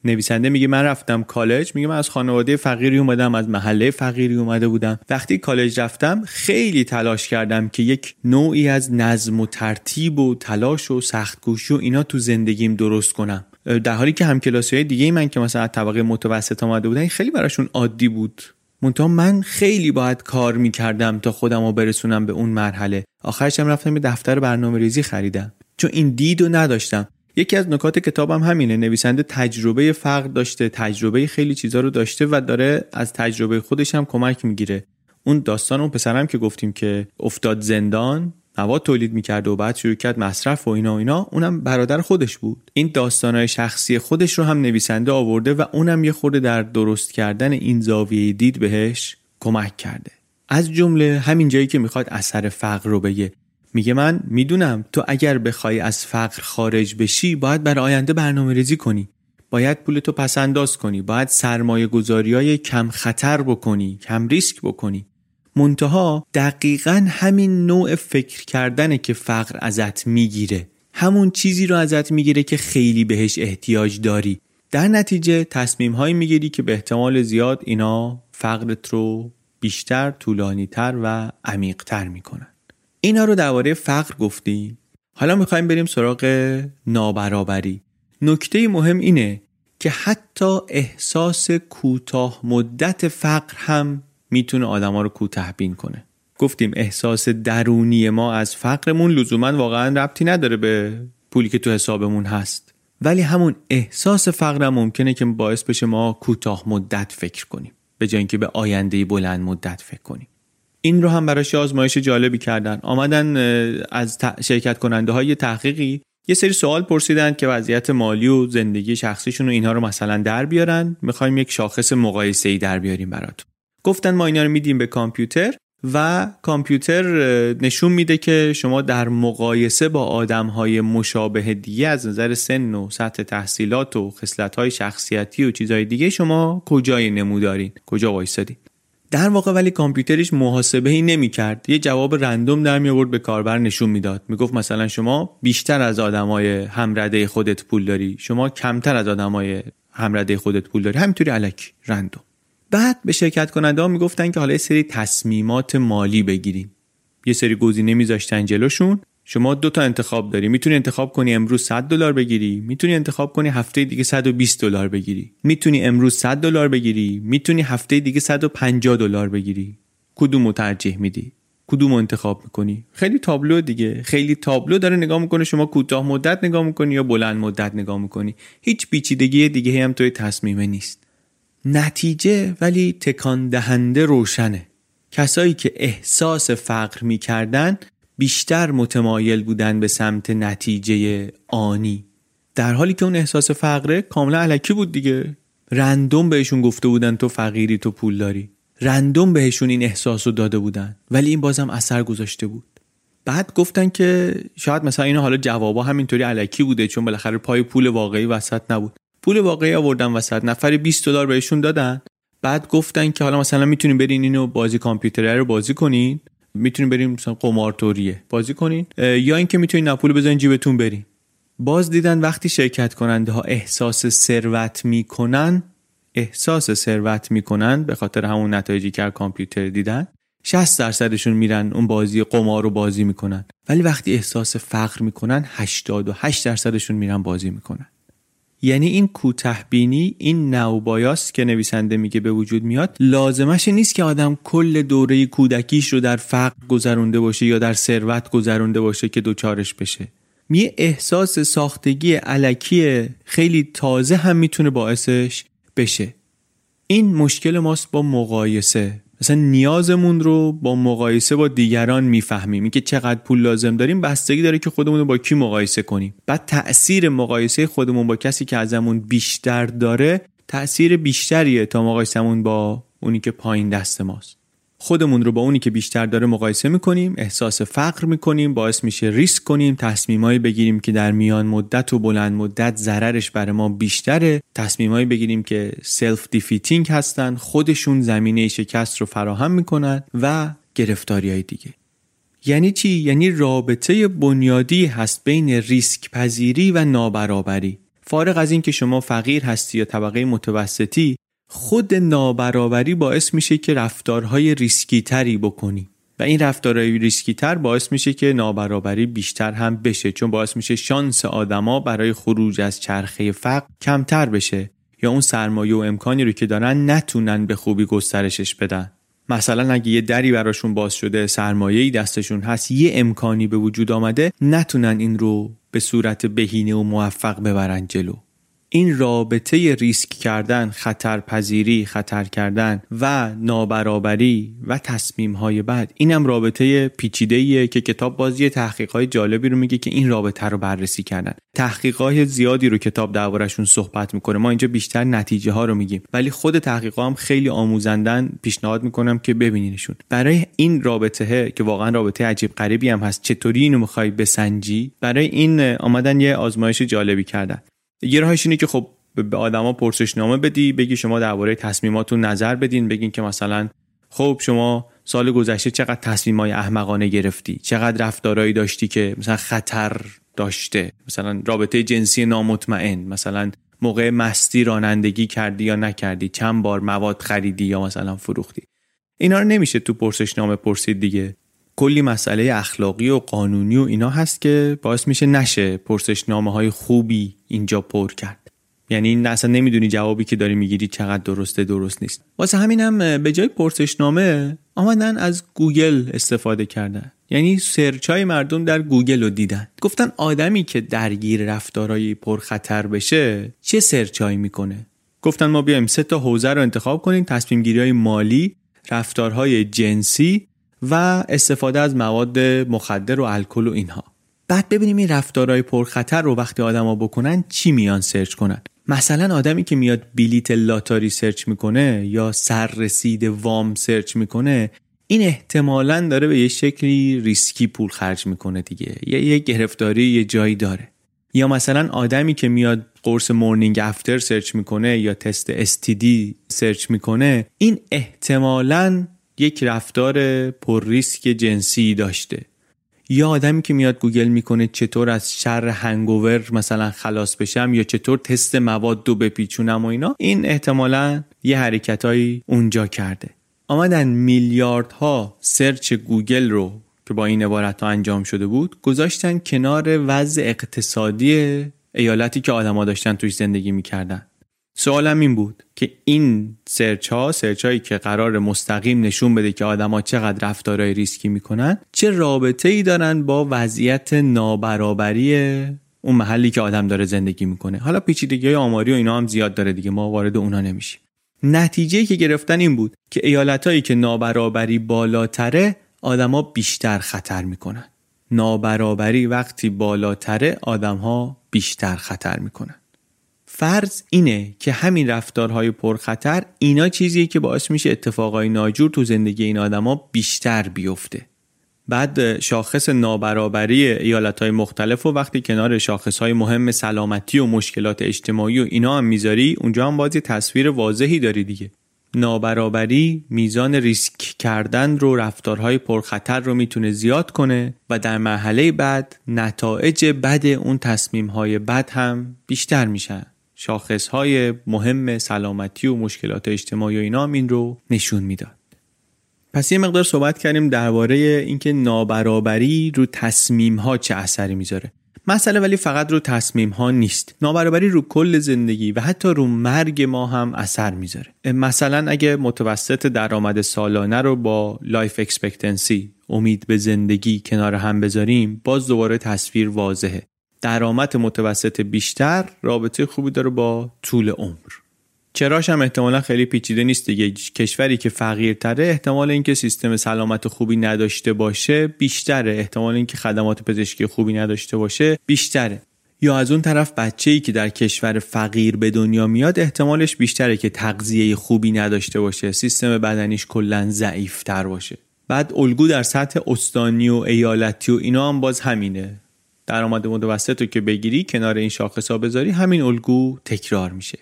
نویسنده میگه من رفتم کالج میگه من از خانواده فقیری اومدم از محله فقیری اومده بودم. وقتی کالج رفتم خیلی تلاش کردم که یک نوعی از نظم و ترتیب و تلاش و سختگوشی و اینا تو زندگیم درست کنم. در حالی که همکلاسی های دیگه من که مثلا طبقه متوسط آمده بودن خیلی براشون عادی بود. منتها من خیلی باید کار می‌کردم تا خودم رو برسونم به اون مرحله. آخرش هم رفتم به دفتر برنامه ریزی خریدم. چون این دید رو نداشتم. یکی از نکات کتابم همینه نویسنده تجربه فقر داشته تجربه خیلی چیزا رو داشته و داره از تجربه خودش هم کمک می‌گیره. اون داستان اون پسرم که گفتیم که افتاد زندان مواد تولید می‌کرد و بعد شروع کرد مصرف و اینا و اینا اونم برادر خودش بود. این داستانهای شخصی خودش رو هم نویسنده آورده و اونم یه خورده در درست کردن این زاویه دید بهش کمک کرده. از جمله همین جایی که می‌خواد اثر فقر رو بگه. میگه من می‌دونم تو اگر بخوای از فقر خارج بشی باید برای آینده برنامه ریزی کنی. باید پول تو پس انداز کنی. باید سرمایه گذاری های کم خطر بکنی کم ریسک بکنی. منتها دقیقا همین نوع فکر کردنه که فقر ازت می‌گیره. همون چیزی رو ازت می‌گیره که خیلی بهش احتیاج داری. در نتیجه تصمیم هایی می‌گیری که به احتمال زیاد اینا فقرت رو بیشتر طولانیتر و عمیقتر می‌کنن. اینا رو درباره فقر گفتیم حالا می‌خوایم بریم سراغ نابرابری. نکته مهم اینه که حتی احساس کوتاه مدت فقر هم می‌تونه آدما رو کوتاه بین کنه. گفتیم احساس درونی ما از فقرمون لزوما واقعا ربطی نداره به پولی که تو حسابمون هست. ولی همون احساس فقر ممکنه که باعث بشه ما کوتاه مدت فکر کنیم. به جای اینکه به آینده بلند مدت فکر کنیم. این رو هم براش آزمایش جالبی کردن. آمدن از شرکت کننده های تحقیقی یه سری سوال پرسیدن که وضعیت مالی و زندگی شخصیشون و اینها رو مثلا در بیارن. می‌خوایم یک شاخص مقایسه ای در بیاریم براتون. گفتن ما اینا رو میدیم به کامپیوتر و کامپیوتر نشون میده که شما در مقایسه با آدم های مشابه دیگه از نظر سن و سطح تحصیلات و خصلت های شخصیتی و چیزهای دیگه شما کجای نمودارین؟ کجا وایسادین؟ در واقع ولی کامپیوترش محاسبه ای نمی کرد یه جواب رندوم در می آورد به کاربر نشون می‌داد. می‌گفت مثلا شما بیشتر از آدمای همرده خودت پول داری. شما کمتر از آدمای همرده خودت پول داری. همینطوری الکی رندوم. بعد به شرکت کننده ها می‌گفتن که حالا یه سری تصمیمات مالی بگیریم. یه سری گزینه میذاشتن جلوشون. شما دو تا انتخاب داری. می‌تونی انتخاب کنی امروز 100 دلار بگیری. می‌تونی انتخاب کنی هفته دیگه 120 دلار بگیری. می‌تونی امروز 100 دلار بگیری. می‌تونی هفته دیگه 150 دلار بگیری. کدوم رو ترجیح میدی؟ کدوم انتخاب می‌کنی؟ خیلی تابلو دیگه. خیلی تابلو داره نگاه می‌کنه. شما کوتاه مدت نگاه می‌کنی یا بلند مدت نگاه می‌کنی؟ هیچ پیچیدگی دیگه هم توی تصمیمه نیست. نتیجه ولی تکان دهنده روشنه. کسایی که احساس فقر می‌کردن بیشتر متمایل بودن به سمت نتیجه آنی. در حالی که اون احساس فقره کاملا علکی بود دیگه. رندوم بهشون گفته بودن تو فقیری تو پول داری رندوم بهشون این احساس رو داده بودن. ولی این بازم اثر گذاشته بود. بعد گفتن که شاید مثلا اینو حالا جوابا همینطوری علکی بوده چون بالاخره پای پول واقعی وسط نبود. پول واقعی آوردن وسط نفری 20 دلار بهشون دادن. بعد گفتن که حالا مثلا می‌تونیم برین اینو بازی کامپیوتری رو بازی کنین. می‌تونیم بریم مثلا قمارتوریه بازی کنین. یا اینکه می‌تونین پول بزنین جیبتون برین. باز دیدن وقتی شرکت کننده ها احساس ثروت می‌کنن احساس ثروت می‌کنن به خاطر همون نتایجی که کامپیوتر دیدن 60 درصدشون میرن اون بازی قمار رو بازی می‌کنن. ولی وقتی احساس فقر می‌کنن 88 درصدشون میرن بازی می‌کنن. یعنی این کوتهبینی این نوبایاس که نویسنده میگه به وجود میاد لازمش نیست که آدم کل دوره کودکیش رو در فقر گذرونده باشه یا در ثروت گذرونده باشه که دوچارش بشه. یه احساس ساختگی الکی خیلی تازه هم می‌تونه باعثش بشه. این مشکل ماست با مقایسه. مثلا نیازمون رو با مقایسه با دیگران می‌فهمیم. که چقدر پول لازم داریم بستگی داره که خودمون رو با کی مقایسه کنیم. بعد تاثیر مقایسه خودمون با کسی که ازمون بیشتر داره تاثیر بیشتریه تا مقایسمون با اونی که پایین دست ماست. خودمون رو با اونی که بیشتر داره مقایسه می‌کنیم احساس فقر می‌کنیم باعث میشه ریسک کنیم تصمیمایی بگیریم که در میان مدت و بلند مدت ضررش برای ما بیشتره. تصمیمایی بگیریم که self-defeating هستن خودشون زمینه شکست رو فراهم می‌کنن و گرفتاری های دیگه. یعنی چی؟ یعنی رابطه بنیادی هست بین ریسک پذیری و نابرابری. فارغ از اینکه شما فقیر هستی یا طبقه متوسطی خود نابرابری باعث میشه که رفتارهای ریسکی تری بکنی. و این رفتارهای ریسکی تر باعث میشه که نابرابری بیشتر هم بشه چون باعث میشه شانس آدما برای خروج از چرخه فقر کمتر بشه یا اون سرمایه و امکانی رو که دارن نتونن به خوبی گسترشش بدن. مثلا اگه یه دری براشون باز شده سرمایه‌ای دستشون هست یه امکانی به وجود آمده نتونن این رو به صورت بهینه و موفق ببرن جلو. این رابطه ریسک کردن خطرپذیری خطر کردن و نابرابری و تصمیم های بعد اینم رابطه پیچیده که کتاب بازی تحقیق های جالبی رو میگه که این رابطه رو بررسی کردن. تحقیقات زیادی رو کتاب دربارشون صحبت می‌کنه. ما اینجا بیشتر نتیجه ها رو میگیم. ولی خود تحقیق هم خیلی آموزندن پیشنهاد می‌کنم که ببینینشون. برای این رابطه که واقعا رابطه عجیب غریبی هم هست چطوری اینو می‌خوای بسنجی؟ برای این آمدن یه آزمایش جالبی کردن. یه راهش اینه که خب به آدما پرسشنامه بدی بگی شما درباره تصمیماتون نظر بدین بگین که مثلا خب شما سال گذشته چقدر تصمیمای احمقانه گرفتی؟ چقدر رفتارهایی داشتی که مثلا خطر داشته؟ مثلا رابطه جنسی نامطمئن مثلا موقع مستی رانندگی کردی یا نکردی؟ چند بار مواد خریدی یا مثلا فروختی؟ اینا رو نمیشه تو پرسشنامه پرسید دیگه. کلی مسئله اخلاقی و قانونی و اینا هست که باعث میشه نشه پرسشنامه های خوبی اینجا پر کرد. یعنی این اصلا نمی‌دونی جوابی که داری می‌گیری چقدر درسته درست نیست. واسه همینم به جای پرسشنامه آمدن از گوگل استفاده کردن. یعنی search های مردم در گوگل رو دیدن. گفتن آدمی که درگیر رفتارهای پرخطر بشه چه search ایی می‌کنه؟ گفتن ما بیایم سه تا حوزه رو انتخاب کنیم تصمیم گیری های مالی رفتارهای جنسی و استفاده از مواد مخدر و الکل و اینها. بعد ببینیم این رفتارهای پرخطر رو وقتی آدما بکنن چی میان search کنن. مثلا آدمی که میاد بلیت لاتاری search می‌کنه یا سررسید وام search می‌کنه این احتمالا داره به یه شکلی ریسکی پول خرج می‌کنه دیگه. یا یه گرفتاری یه جایی داره. یا مثلا آدمی که میاد قرص morning after search می‌کنه یا تست STD search می‌کنه این احتمالاً یک رفتار پر ریسک جنسی داشته. یا آدمی که میاد گوگل می‌کنه چطور از شر hangover مثلا خلاص بشم یا چطور تست مواد رو بپیچونم و اینا این احتمالا یه حرکتهایی اونجا کرده. آمدن میلیاردها search گوگل رو که با این عبارت ها انجام شده بود گذاشتن کنار وضع اقتصادی ایالتی که آدما داشتن توش زندگی می‌کردن. سوال هم این بود که این search ها search هایی که قراره مستقیم نشون بده که آدما چقدر رفتارهای ریسکی می‌کنن چه رابطه ای دارن با وضعیت نابرابری اون محلی که آدم داره زندگی می‌کنه. حالا پیچیدگی های آماری و اینا هم زیاد داره دیگه ما وارد اونا نمیشیم. نتیجه که گرفتن این بود که ایالت که نابرابری بالاتره آدما بیشتر خطر می‌کنن. نابرابری وقتی بالاتره آدمها بیشتر خطر می‌کنن. فرض اینه که همین رفتارهای پرخطر اینا چیزیه که باعث میشه اتفاقای ناجور تو زندگی این آدما بیشتر بیفته. بعد شاخص نابرابری ایالت های مختلف و وقتی کنار شاخص های مهم سلامتی و مشکلات اجتماعی و اینا هم می‌ذاری اونجا هم بازی تصویر واضحی داری دیگه. نابرابری میزان ریسک کردن رو رفتارهای پرخطر رو می‌تونه زیاد کنه و در مرحله بعد نتایج بد اون تصمیم های بد هم بیشتر میشن. شاخص های مهم سلامتی و مشکلات اجتماعی و اینا هم این رو نشون می‌داد. پس یه مقدار صحبت کردیم درباره اینکه نابرابری رو تصمیم ها چه اثری می‌ذاره. مسئله ولی فقط رو تصمیم ها نیست. نابرابری رو کل زندگی و حتی رو مرگ ما هم اثر می‌ذاره. مثلا اگه متوسط درآمد سالانه رو با life expectancy امید به زندگی کنار هم بذاریم باز دوباره تصویر واضحه. درآمد متوسط بیشتر رابطه خوبی داره با طول عمر. چراش هم احتمالا خیلی پیچیده نیست دیگه. کشوری که فقیرتره احتمال اینکه سیستم سلامت خوبی نداشته باشه بیشتره. احتمال اینکه خدمات پزشکی خوبی نداشته باشه بیشتره. یا از اون طرف بچه ای که در کشور فقیر به دنیا میاد احتمالش بیشتره که تغذیه خوبی نداشته باشه. سیستم بدنیش کلا ضعیفتر باشه. بعد الگو در سطح استانی و ایالتی و اینا هم باز همینه. درآمد متوسط رو که بگیری کنار این شاخص ها بذاری همین الگو تکرار میشه.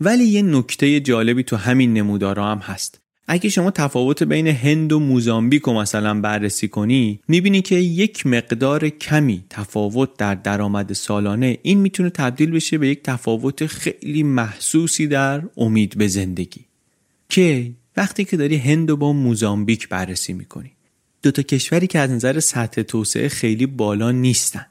ولی یه نکته جالبی تو همین نمودارا هم هست. اگه شما تفاوت بین هند و موزامبیک رو مثلا بررسی کنی می‌بینی که یک مقدار کمی تفاوت در درآمد سالانه این می‌تونه تبدیل بشه به یک تفاوت خیلی محسوسی در امید به زندگی. که وقتی که داری هند و با موزامبیک بررسی می‌کنی دوتا کشوری که از نظر سطح توسعه خیلی بالا نیستن.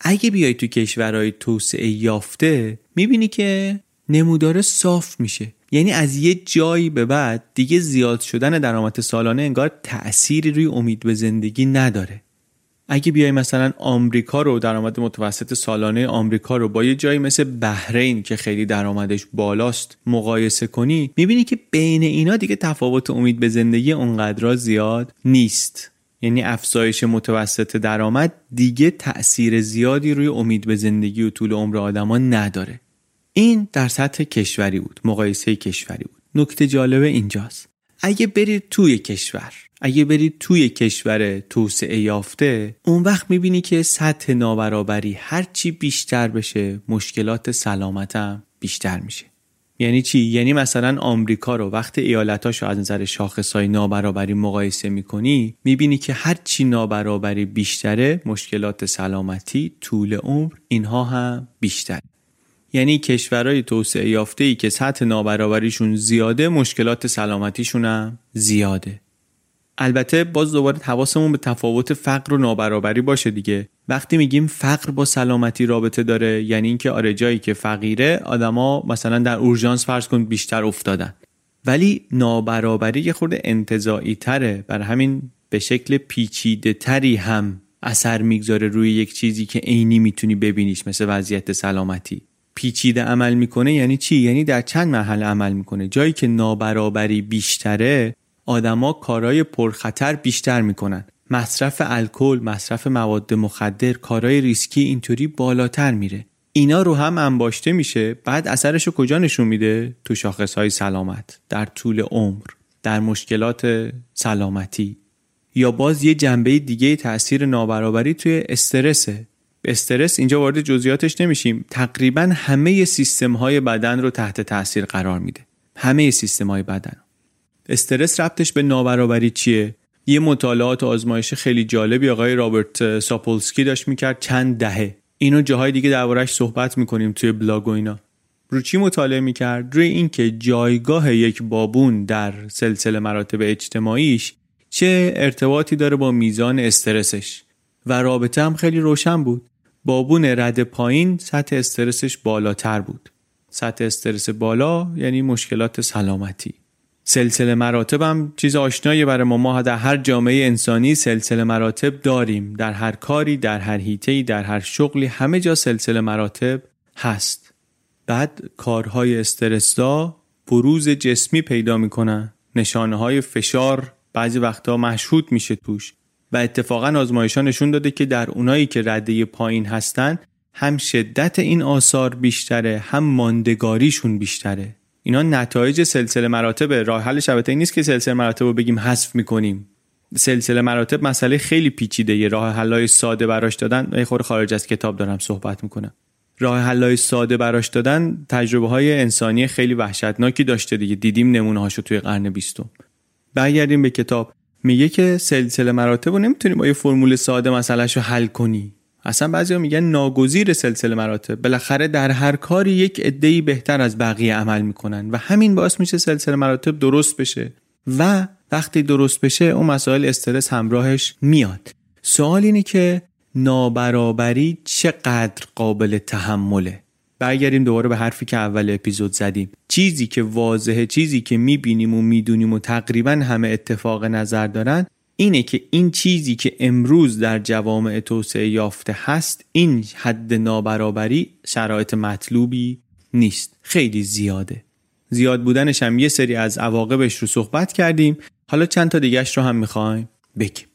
اگه بیای تو کشورهای توسعه یافته می‌بینی که نمودار صاف میشه. یعنی از یه جایی به بعد دیگه زیاد شدن درآمد سالانه انگار تأثیری روی امید به زندگی نداره. اگه بیای مثلا آمریکا رو درآمد متوسط سالانه آمریکا رو با یه جایی مثل بحرین که خیلی درآمدش بالاست مقایسه کنی می‌بینی که بین اینا دیگه تفاوت امید به زندگی اونقدر زیاد نیست. یعنی افزایش متوسط درآمد دیگه تأثیر زیادی روی امید به زندگی و طول عمر آدما نداره. این در سطح کشوری بود مقایسه کشوری بود. نکته جالبه اینجاست. اگه برید توی کشور اگه برید توی کشور توسعه یافته اون وقت می‌بینی که سطح نابرابری هرچی بیشتر بشه مشکلات سلامتم بیشتر میشه. یعنی چی؟ یعنی مثلا آمریکا رو وقتی ایالتاشو از نظر شاخصهای نابرابری مقایسه می‌کنی می‌بینی که هرچی نابرابری بیشتره مشکلات سلامتی طول عمر اینها هم بیشتره یعنی کشورهای توسعه یافته ای که سطح نابرابریشون زیاده مشکلات سلامتیشون هم زیاده. البته باز دوباره حواسمون به تفاوت فقر و نابرابری باشه دیگه. وقتی میگیم فقر با سلامتی رابطه داره یعنی اینکه آره جایی که فقیره آدما مثلا در اورژانس فرض کن بیشتر افتادن. ولی نابرابری یه خورده انتظاعی تره بر همین به شکل پیچیده تری هم اثر می‌گذاره روی یک چیزی که عینی می‌تونی ببینیش مثل وضعیت سلامتی. پیچیده عمل می‌کنه یعنی چی؟ یعنی در چند مرحله عمل می‌کنه. جایی که نابرابری بیشتره آدما کارهای پرخطر بیشتر می‌کنن. مصرف الکل مصرف مواد مخدر کارهای ریسکی اینطوری بالاتر میره. اینا رو هم انباشته میشه. بعد اثرش رو کجا نشون میده؟ تو شاخص های سلامت در طول عمر در مشکلات سلامتی. یا باز یه جنبه دیگه تاثیر نابرابری توی استرسه. استرس اینجا وارد جزئیاتش نمیشیم. تقریبا همه سیستم های بدن رو تحت تاثیر قرار میده. همه سیستم های بدن. استرس ربطش به نابرابری چیه؟ یه مطالعات و آزمایش خیلی جالبی آقای رابرت ساپولسکی داشت می‌کرد چند دهه. اینو جاهای دیگه دربارهش صحبت می‌کنیم توی بلاگ و اینا. رو چی مطالعه می‌کرد؟ روی اینکه جایگاه یک بابون در سلسله مراتب اجتماعیش چه ارتباطی داره با میزان استرسش. و رابطه هم خیلی روشن بود. بابون رد پایین سطح استرسش بالاتر بود. سطح استرس بالا یعنی مشکلات سلامتی. سلسله مراتب هم چیز آشنایی برای ما. ما در هر جامعه انسانی سلسله مراتب داریم. در هر کاری در هر هیتهی در هر شغلی همه جا سلسله مراتب هست. بعد کارهای استرسدا بروز جسمی پیدا می‌کنن. نشانه های فشار بعضی وقتها مشهود میشه توش. و اتفاقا آزمایشان نشون داده که در اونایی که رده پایین هستن هم شدت این آثار بیشتره هم ماندگاریشون بیشتره. اینا نتایج سلسله مراتب راه حل شبکه نیست که سلسله مراتب رو بگیم حذف می‌کنیم. سلسله مراتب مسئله خیلی پیچیده یه راه حلای ساده براش دادن. یه خور خارج از کتاب دارم صحبت می‌کنم. راه حلای ساده براش دادن تجربه های انسانی خیلی وحشتناکی داشته دیگه. دیدیم نمونه هاشو توی قرن بیستم. برگردیم به کتاب. میگه که سلسله مراتب رو نمی‌تونی با یه فرمول ساده مسئلهش رو حل کنی. اصلا بعضیا میگن ناگزیر سلسله مراتب. بالاخره در هر کاری یک عده‌ای بهتر از بقیه عمل می‌کنن و همین باعث میشه سلسله مراتب درست بشه و وقتی درست بشه اون مسائل استرس همراهش میاد. سوال اینه که نابرابری چقدر قابل تحمله؟ برگردیم دوباره به حرفی که اول اپیزود زدیم. چیزی که واضحه چیزی که می‌بینیم و می‌دونیم و تقریبا همه اتفاق نظر دارن اینه که این چیزی که امروز در جوامع توسعه یافته هست این حد نابرابری شرایط مطلوبی نیست. خیلی زیاده. زیاد بودنش هم یه سری از عواقبش رو صحبت کردیم. حالا چند تا دیگهش رو هم می‌خوایم بگیم.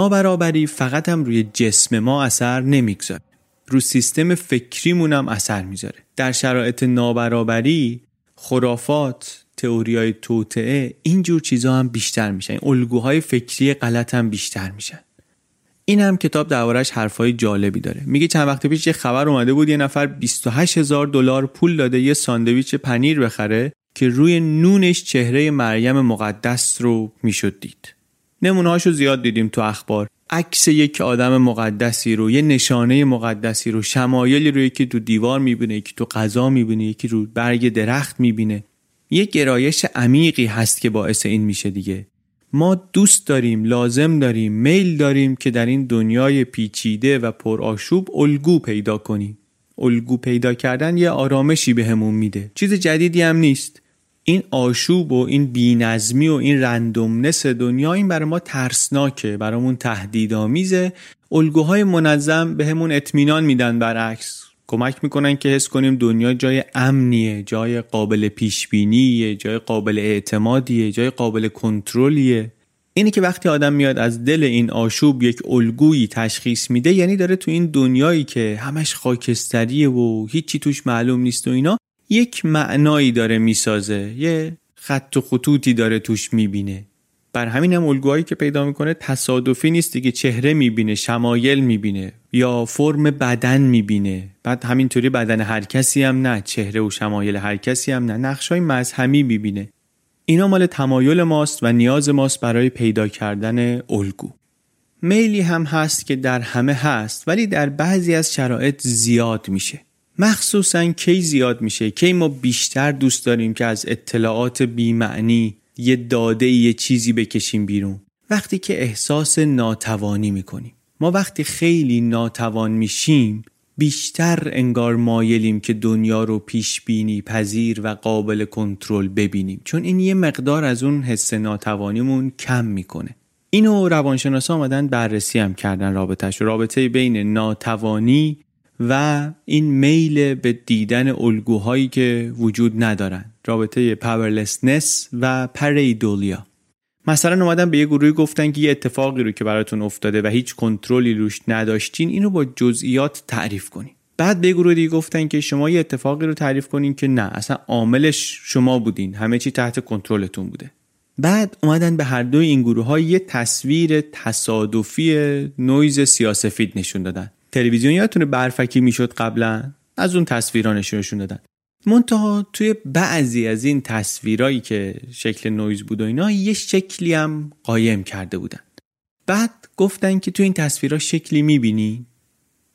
نابرابری فقط هم روی جسم ما اثر نمی‌گذاره. رو سیستم فکریمون هم اثر می‌ذاره. در شرایط نابرابری خرافات تئوری های توطعه اینجور چیزها هم بیشتر میشن. الگوهای فکری غلط هم بیشتر میشن. این هم کتاب دربارش حرفای جالبی داره. میگه چند وقت پیش یه خبر اومده بود یه نفر 28 هزار دلار پول داده یه ساندویچ پنیر بخره که روی نونش چهره مریم مقدس رو می‌شد دید. نمونهاشو زیاد دیدیم تو اخبار. عکس یک آدم مقدسی رو یه نشانه مقدسی رو شمایلی رو یکی تو دیوار می‌بینه یکی تو غذا می‌بینه یکی رو برگ درخت می‌بینه. یه گرایش عمیقی هست که باعث این میشه دیگه. ما دوست داریم لازم داریم میل داریم که در این دنیای پیچیده و پرآشوب الگو پیدا کنیم. الگو پیدا کردن یه آرامشی بهمون به میده. چیز جدیدی هم نیست. این آشوب و این بینظمی و این رندومنس دنیا این برای ما ترسناکه برامون تهدیدآمیزه. الگوهای منظم به همون اطمینان میدن برعکس. کمک می‌کنن که حس کنیم دنیا جای امنیه جای قابل پیشبینیه جای قابل اعتمادیه جای قابل کنترلیه. اینی که وقتی آدم میاد از دل این آشوب یک الگویی تشخیص میده یعنی داره تو این دنیایی که همش خاکستریه و هیچی توش معلوم نیست و اینا یک معنایی داره می‌سازه یه خط و خطوطی داره توش می‌بینه. بر همین هم الگوهایی که پیدا می‌کنه تصادفی نیست دیگه چهره می‌بینه شمایل می‌بینه یا فرم بدن می‌بینه. بعد همینطوری بدن هر کسی هم نه چهره و شمایل هر کسی هم نه نقشای مذهبی می‌بینه. اینا مال تمایل ماست و نیاز ماست برای پیدا کردن الگو. میلی هم هست که در همه هست ولی در بعضی از شرایط زیاد میشه. مخصوصا کی زیاد میشه کی ما بیشتر دوست داریم که از اطلاعات بیمعنی یه داده یه چیزی بکشیم بیرون. وقتی که احساس ناتوانی می‌کنیم. ما وقتی خیلی ناتوان میشیم بیشتر انگار مایلیم که دنیا رو پیش بینی پذیر و قابل کنترل ببینیم. چون این یه مقدار از اون حس ناتوانیمون کم می‌کنه. اینو روانشناسا آمدن بررسی هم کردن رابطهش رابطه بین ناتوانی و این میل به دیدن الگوهایی که وجود ندارن. رابطه پاورلسنس و پریدولیا مثلا اومدن به یه گروهی گفتن که یه اتفاقی رو که براتون افتاده و هیچ کنترلی روش نداشتین اینو با جزئیات تعریف کنین. بعد به گروه دیگه گفتن که شما یه اتفاقی رو تعریف کنین که نه اصلا عاملش شما بودین. همه چی تحت کنترلتون بوده. بعد اومدن به هر دوی این گروه ها یه تصویر تصادفی نویز سیاسفید نشون دادن. تلویزیون یادتونه برفکی می‌شد قبلا؟ از اون تصویرها نشون دادن. منتها توی بعضی از این تصویرایی که شکل نویز بود و اینا یه شکلی هم قایم کرده بودن. بعد گفتن که تو این تصویرها شکلی می‌بینی.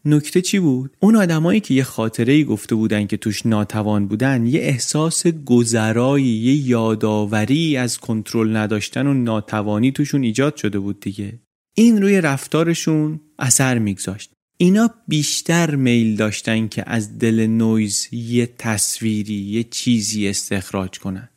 نکته چی بود؟ اون آدمایی که یه خاطره ای گفته بودن که توش ناتوان بودن یه احساس گذرایی یه یادآوری از کنترل نداشتن و ناتوانی توشون ایجاد شده بود دیگه. این روی رفتارشون اثر میگذاشت. اینا بیشتر میل داشتن که از دل نویز یه تصویری یه چیزی استخراج کنن.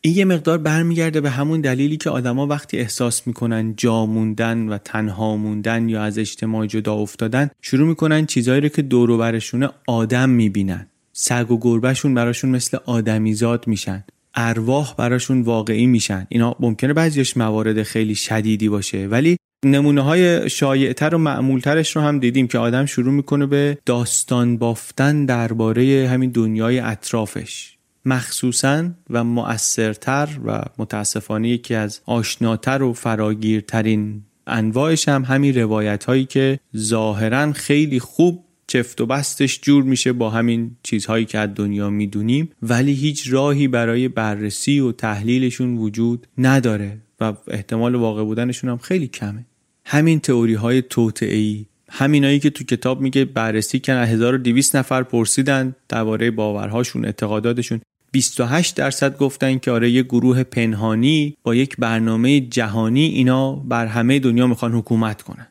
این یه مقدار برمیگرده به همون دلیلی که آدما وقتی احساس می‌کنن جا موندن و تنها موندن یا از اجتماع جدا افتادن شروع می‌کنن چیزایی رو که دور برشونه آدم می‌بینن. سگ و گربهشون براشون مثل آدمیزاد میشن. ارواح براشون واقعی میشن. اینا ممکنه بعضیش موارد خیلی شدیدی باشه ولی نمونه های شایعتر و معمولترش رو هم دیدیم که آدم شروع می‌کنه به داستان بافتن درباره همین دنیای اطرافش. مخصوصا و مؤثرتر و متاسفانه یکی از آشناتر و فراگیرترین انواعش هم همین روایت هایی که ظاهرا خیلی خوب چفت و بستش جور میشه با همین چیزهایی که از دنیا می‌دونیم ولی هیچ راهی برای بررسی و تحلیلشون وجود نداره و احتمال واقع بودنشون هم خیلی کمه. همین تئوری های توطئه‌ای همینایی که تو کتاب میگه بررسی کردن 1200 نفر پرسیدن درباره باورهاشون اعتقاداتشون. 28 درصد گفتن که آره یه گروه پنهانی با یک برنامه جهانی اینا بر همه دنیا می‌خوان حکومت کنن.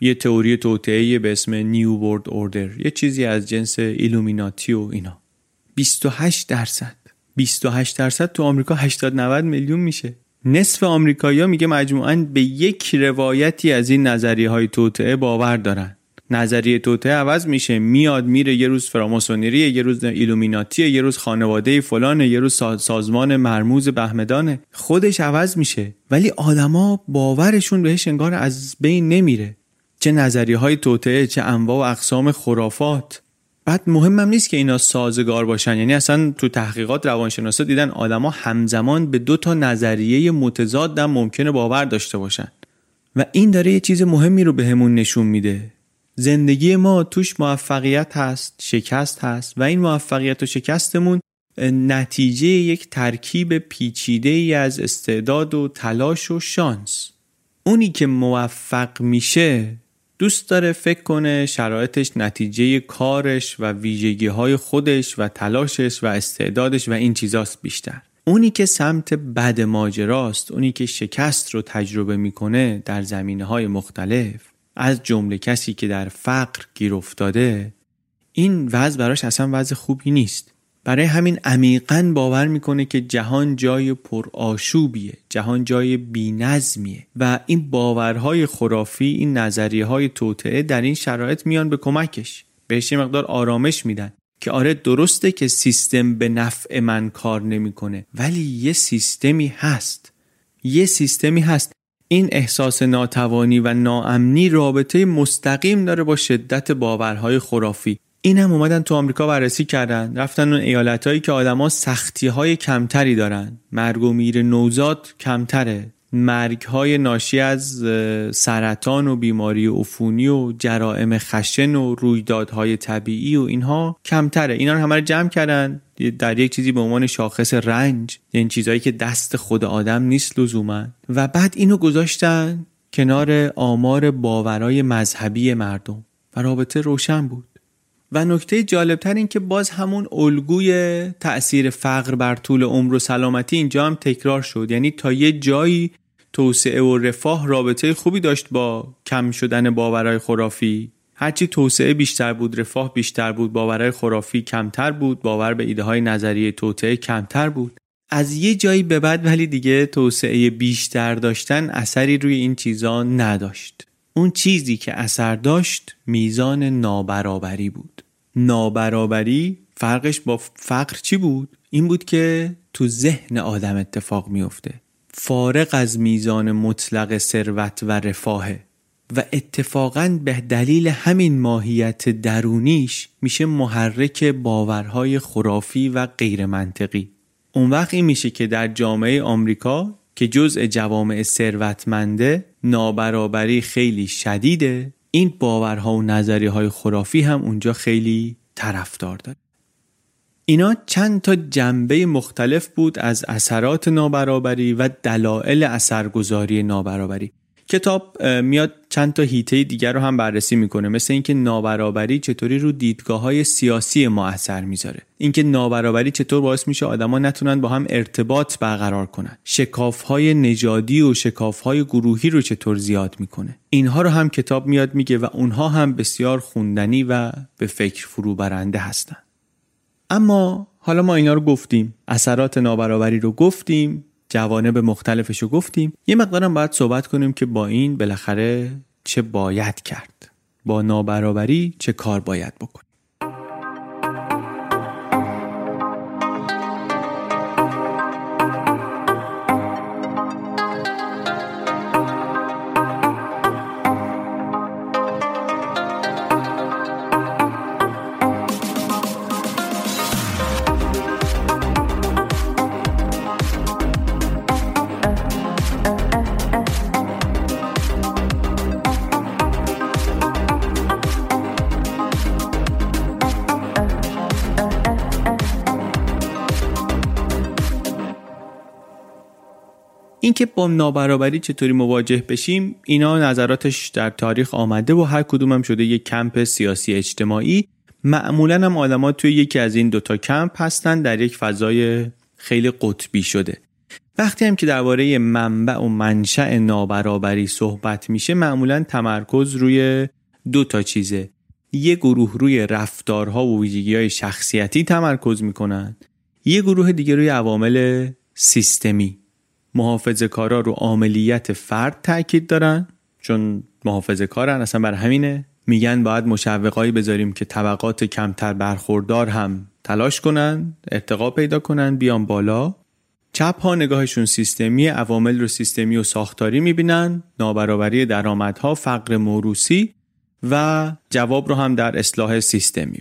یه تئوری توطئه به اسم نیو ورد اوردر یه چیزی از جنس ایلومیناتی و اینا. 28 درصد. 28 درصد تو آمریکا 80 90 میلیون میشه. نصف آمریکایی‌ها میگه مجموعاً به یک روایتی از این نظریه های توطعه باور دارن. نظریه توطعه عوض میشه. میاد میره یه روز فراماسونری یه روز ایلومیناتی یه روز خانواده فلان یه روز سازمان مرموز بهمدانه. خودش عوض میشه. ولی آدما باورشون بهش انگار از بین نمیره. چه نظریه های توطعه چه انواع و اقسام خرافات. بعد مهمم نیست که اینا سازگار باشن. یعنی اصلا تو تحقیقات روانشناسا دیدن آدما همزمان به دو تا نظریه متضاد هم ممکنه باور داشته باشن. و این داره یه چیز مهمی رو بهمون نشون میده. زندگی ما توش موفقیت هست شکست هست و این موفقیت و شکستمون نتیجه یک ترکیب پیچیده ای از استعداد و تلاش و شانس. اونی که موفق میشه دوست داره فکر کنه شرایطش نتیجه کارش و ویژگی های خودش و تلاشش و استعدادش و این چیزاست بیشتر. اونی که سمت بد ماجراست اونی که شکست رو تجربه می‌کنه در زمینه های مختلف از جمله کسی که در فقر گیر افتاده این وضع براش اصلا وضع خوبی نیست. برای همین عمیقا باور می‌کنه که جهان جای پرآشوبیه جهان جای بینظمیه و این باورهای خرافی این نظریه های توطعه در این شرایط میان به کمکش. بهش یه مقدار آرامش میدن که آره درسته که سیستم به نفع من کار نمی‌کنه ولی یه سیستمی هست. یه سیستمی هست. این احساس ناتوانی و ناامنی رابطه مستقیم داره با شدت باورهای خرافی. این هم اومدن تو آمریکا بررسی کردن. رفتن اون ایالت هایی که آدما سختی های کمتری دارن. مرگ و میر نوزاد کمتره. مرگ های ناشی از سرطان و بیماری عفونی و جرائم خشن و رویدادهای طبیعی و اینها کمتره. اینا رو همه رو جمع کردن. در یک چیزی به عنوان شاخص رنج. یعنی چیزهایی که دست خود آدم نیست لزوما. و بعد اینو گذاشتن کنار آمار باورای مذهبی مردم. و رابطه روشن بود. و نکته جالبتر این که باز همون الگوی تأثیر فقر بر طول عمر و سلامتی اینجا هم تکرار شد. یعنی تا یه جایی توسعه و رفاه رابطه خوبی داشت با کم شدن باورهای خرافی. هرچی توسعه بیشتر بود رفاه بیشتر بود باورهای خرافی کمتر بود باور به ایده های نظریه توطعه کمتر بود. از یه جایی به بعد ولی دیگه توسعه بیشتر داشتن اثری روی این چیزا نداشت. اون چیزی که اثر داشت میزان نابرابری بود. نابرابری فرقش با فقر چی بود؟ این بود که تو ذهن آدم اتفاق میفته فارق از میزان مطلق ثروت و رفاهه و اتفاقا به دلیل همین ماهیت درونیش میشه محرک باورهای خرافی و غیر منطقی اون وقت میشه که در جامعه آمریکا که جزء جوامع ثروتمنده نابرابری خیلی شدیده. این باورها و نظریه های خرافی هم اونجا خیلی طرفدار داره. اینا چند تا جنبه مختلف بود از اثرات نابرابری و دلایل اثرگذاری نابرابری. کتاب میاد چند تا هیته دیگر رو هم بررسی می‌کنه. مثل اینکه نابرابری چطوری رو دیدگاه های سیاسی ما اثر می‌ذاره. اینکه نابرابری چطور باعث میشه آدما نتونن با هم ارتباط برقرار کنن. شکاف های نژادی و شکاف های گروهی رو چطور زیاد می‌کنه. اینها رو هم کتاب میاد میگه و اونها هم بسیار خوندنی و به فکر فرو برنده هستن. اما حالا ما اینا رو گفتیم. اثرات نابرابری رو گفتیم. جوانب مختلفش رو گفتیم. یه مقدارم باید صحبت کنیم که با این بالاخره چه باید کرد. با نابرابری چه کار باید بکنیم اینکه با نابرابری چطوری مواجه بشیم اینا نظراتش در تاریخ آمده و هر کدوم هم شده یک کمپ سیاسی اجتماعی. معمولا هم آدما توی یکی از این دوتا کمپ هستن در یک فضای خیلی قطبی شده. وقتی هم که درباره منبع و منشأ نابرابری صحبت میشه معمولا تمرکز روی دو تا چیزه. یه گروه روی رفتارها و ویژگی های شخصیتی تمرکز می‌کنن. یه گروه دیگه روی عوامل سیستمی. محافظه کارا رو عملیت فرد تاکید دارن چون محافظه کارن. اصلا بر همینه. میگن باید مشوقایی بذاریم که طبقات کمتر برخوردار هم تلاش کنن ارتقا پیدا کنن بیان بالا. چپ ها نگاهشون سیستمی عوامل رو سیستمی و ساختاری می‌بینن نابرابری درآمدها فقر موروسی و جواب رو هم در اصلاح سیستمی.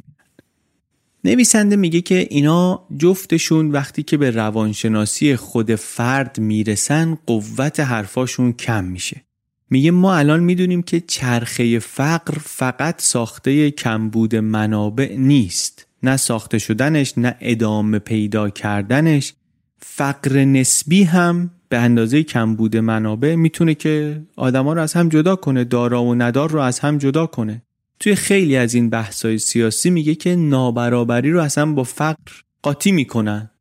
نویسنده میگه که اینا جفتشون وقتی که به روانشناسی خود فرد می‌رسن قوت حرفاشون کم میشه. میگه ما الان می‌دونیم که چرخه فقر فقط ساخته کمبود منابع نیست. نه ساخته شدنش نه ادامه پیدا کردنش. فقر نسبی هم به اندازه کمبود منابع می‌تونه که آدما رو از هم جدا کنه دارا و ندار رو از هم جدا کنه. توی خیلی از این بحث‌های سیاسی میگه که نابرابری رو اصلا با فقر قاطی می‌کنن.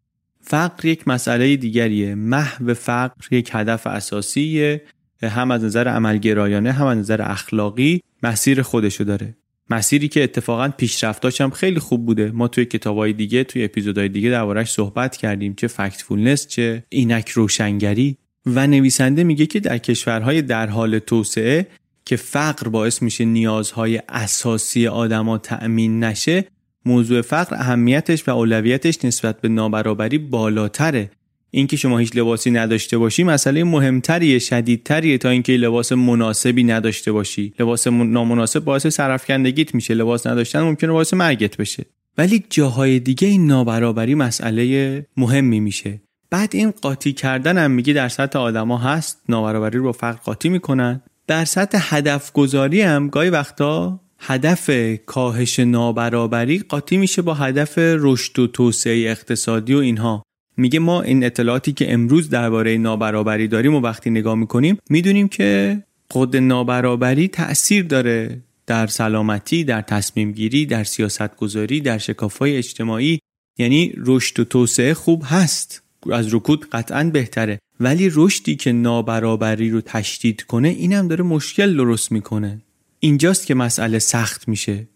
فقر یک مسئله دیگریه. محو فقر یک هدف اساسیه. هم از نظر عملگرایانه هم از نظر اخلاقی مسیر خودشو داره. مسیری که اتفاقا پیشرفتاش هم خیلی خوب بوده. ما توی کتابای دیگه توی اپیزودهای دیگه دربارش صحبت کردیم. چه فکتفولنس چه اینک روشنگری. و نویسنده میگه که در کشورهای در حال توسعه که فقر باعث میشه نیازهای اساسی آدما تأمین نشه موضوع فقر اهمیتش و اولویتش نسبت به نابرابری بالاتره. اینکه شما هیچ لباسی نداشته باشی مسئله مهمتریه شدیدتریه تا اینکه لباس مناسبی نداشته باشی. لباس نامناسب باعث سرفکندگیت میشه. لباس نداشتن ممکنه باعث مرگت بشه. ولی جاهای دیگه این نابرابری مسئله مهمی میشه. بعد این قاطی کردن هم میگه در سطح آدما هست. نابرابری رو فقر قاطی می‌کنن. در سطح هدف گذاری هم گاهی وقتا هدف کاهش نابرابری قاطی میشه با هدف رشد و توسعه اقتصادی و اینها. میگه ما این اطلاعاتی که امروز درباره نابرابری داریم و وقتی نگاه می‌کنیم می‌دونیم که خود نابرابری تأثیر داره در سلامتی، در تصمیم گیری، در سیاست گذاری، در شکافهای اجتماعی. یعنی رشد و توسعه خوب هست از رکود قطعا بهتره. ولی رشدی که نابرابری رو تشدید کنه اینم داره مشکل درست می‌کنه. اینجاست که مسئله سخت میشه.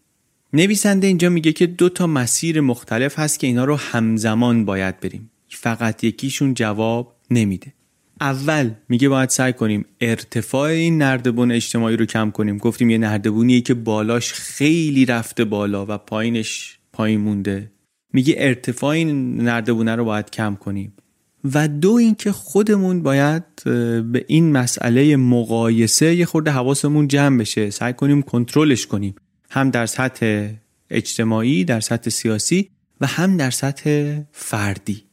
نویسنده اینجا میگه که دو تا مسیر مختلف هست که اینا رو همزمان باید بریم. فقط یکیشون جواب نمیده. اول میگه باید سعی کنیم ارتفاع این نردبون اجتماعی رو کم کنیم. گفتیم یه نردبونیه که بالاش خیلی رفته بالا و پایینش پایین مونده. میگه ارتفاع این نردبونه رو باید کم کنیم. و دو اینکه خودمون باید به این مسئله مقایسه یه خورده حواسمون جمع بشه. سعی کنیم کنترلش کنیم. هم در سطح اجتماعی در سطح سیاسی و هم در سطح فردی.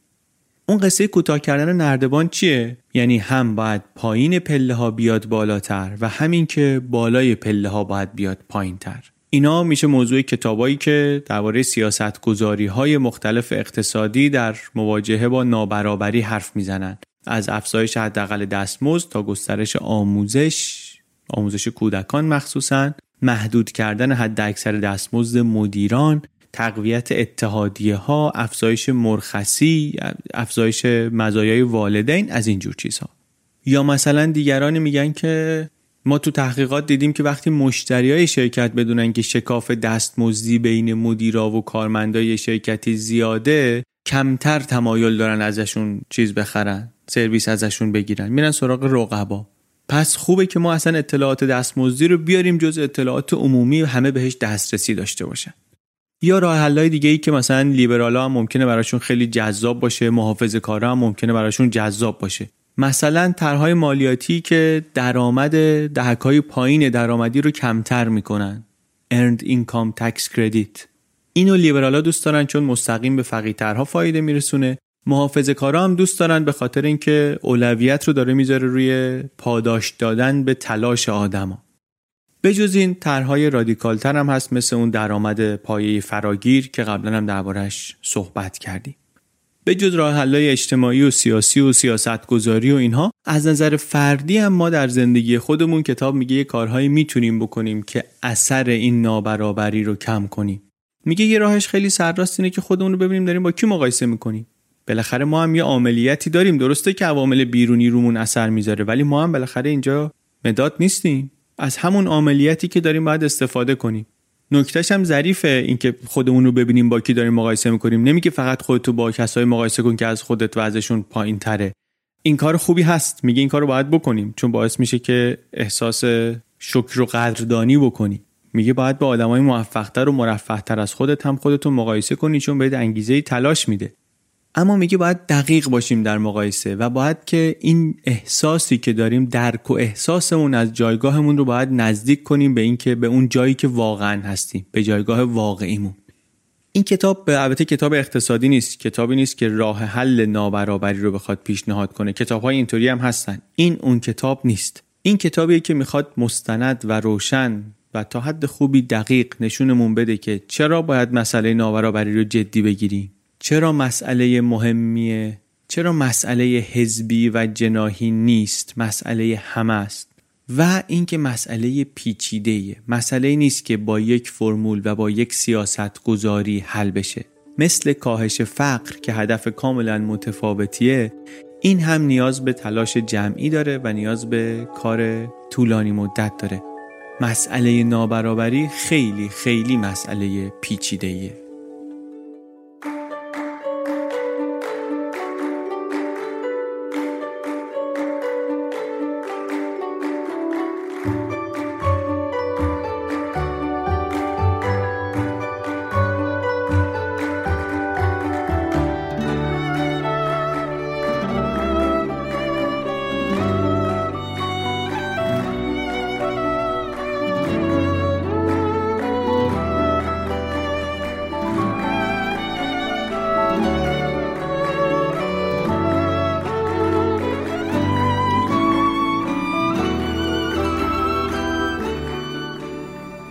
اون قصه کوتاه کردن نردبان چیه؟ یعنی هم باید پایین پله ها بیاد بالاتر و همین که بالای پله ها باید بیاد پایین تر اینا میشه موضوع کتابایی که درباره سیاست گذاری های مختلف اقتصادی در مواجهه با نابرابری حرف می‌زنن. از افزایش حداقل دستمزد تا گسترش آموزش آموزش کودکان مخصوصا محدود کردن حد اکثر دستمزد مدیران تقویت اتحادیه ها افزایش مرخصی افزایش مزایای والدین از اینجور چیزها. یا مثلا دیگران میگن که ما تو تحقیقات دیدیم که وقتی مشتری های شرکت بدونن که شکاف دستمزدی بین مدیرا و کارمندای شرکتی زیاده کمتر تمایل دارن ازشون چیز بخرن سرویس ازشون بگیرن. میرن سراغ رقبا. پس خوبه که ما اصلا اطلاعات دستمزدی رو بیاریم جز اطلاعات عمومی و همه بهش دسترسی داشته باشن. یا راه حلای دیگه ای که مثلا لیبرالا هم ممکنه براشون خیلی جذاب باشه محافظه کارا هم ممکنه براشون جذاب باشه. مثلا طرحهای مالیاتی که درآمد دهکای پایین درآمدی رو کمتر می‌کنن. Earned Income Tax Credit. اینو لیبرالا دوست دارن چون مستقیم به فقیرترها فایده میرسونه. محافظه کارا هم دوست دارن به خاطر اینکه اولویت رو داره می‌ذاره روی پاداش دادن به تلاش آدما. بجز این طرحهای رادیکالتر هم هست مثل اون درآمد پایه فراگیر که قبلا هم دربارش صحبت کردیم. به جز راه اجتماعی و سیاسی و سیاست گذاری و اینها از نظر فردی هم ما در زندگی خودمون کتاب میگه یه کارهایی می‌تونیم بکنیم که اثر این نابرابری رو کم کنیم. میگه یه راهش خیلی سرراست اینه که خودمون رو ببینیم داریم با کی مقایسه می‌کنیم. بالاخره ما هم یه عملیاتی داریم درسته که عوامل بیرونی رومون اثر می‌ذاره ولی ما هم بالاخره اینجا مداد نیستیم. از همون عملیاتی که داریم باید استفاده کنیم. نکتهش هم ظریفه اینکه خودمون رو ببینیم با کی داریم مقایسه می‌کنیم. نمیگه فقط خودتو با کسایی مقایسه کن که از خودت و ازشون پایین تره این کار خوبی هست. میگه این کار رو باید بکنیم. چون باعث میشه که احساس شکر و قدردانی بکنی. میگه باید با آدمای موفقتر و مرفهتر از خودت هم خودتو مقایسه کنی چون بهت انگیزه تلاش میده. اما میگه باید دقیق باشیم در مقایسه و باید که این احساسی که داریم درک و احساسمون از جایگاهمون رو باید نزدیک کنیم به اینکه به اون جایی که واقعا هستیم به جایگاه واقعیمون. این کتاب به البته کتاب اقتصادی نیست کتابی نیست که راه حل نابرابری رو بخواد پیشنهاد کنه. کتاب های اینطوری هم هستن. این اون کتاب نیست. این کتابیه که می‌خواد مستند و روشن و تا حد خوبی دقیق نشونمون بده که چرا باید مسئله نابرابری رو جدی بگیریم. چرا مسئله مهمیه؟ چرا مسئله حزبی و جناهی نیست؟ مسئله همه است. و اینکه مسئله پیچیده مسئله نیست که با یک فرمول و با یک سیاست گذاری حل بشه. مثل کاهش فقر که هدف کاملا متفاوتیه این هم نیاز به تلاش جمعی داره و نیاز به کار طولانی مدت داره. مسئله نابرابری خیلی خیلی مسئله پیچیده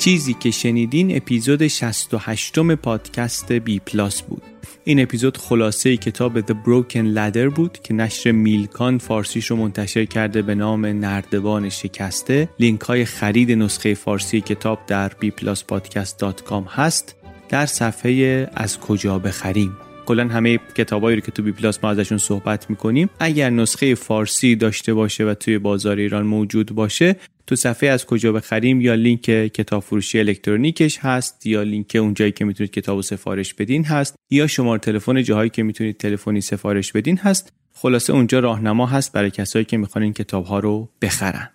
چیزی که شنیدین اپیزود 68 م پادکست بی پلاس بود. این اپیزود خلاصه کتاب The Broken Ladder بود که نشر میلکان فارسیش رو منتشر کرده به نام نردبان شکسته. لینک های خرید نسخه فارسی کتاب در bpluspodcast.com هست. در صفحه از کجا بخریم. کلا همه کتابایی رو که تو بی پلاس ما ازشون صحبت می‌کنیم اگر نسخه فارسی داشته باشه و توی بازار ایران موجود باشه تو صفحه از کجا بخریم یا لینک کتاب فروشی الکترونیکش هست یا لینک اونجایی که می‌تونید کتاب و سفارش بدین هست یا شماره تلفن جاهایی که می‌تونید تلفنی سفارش بدین هست خلاصه اونجا راهنما هست برای کسایی که می‌خوان این کتاب ها رو بخرن.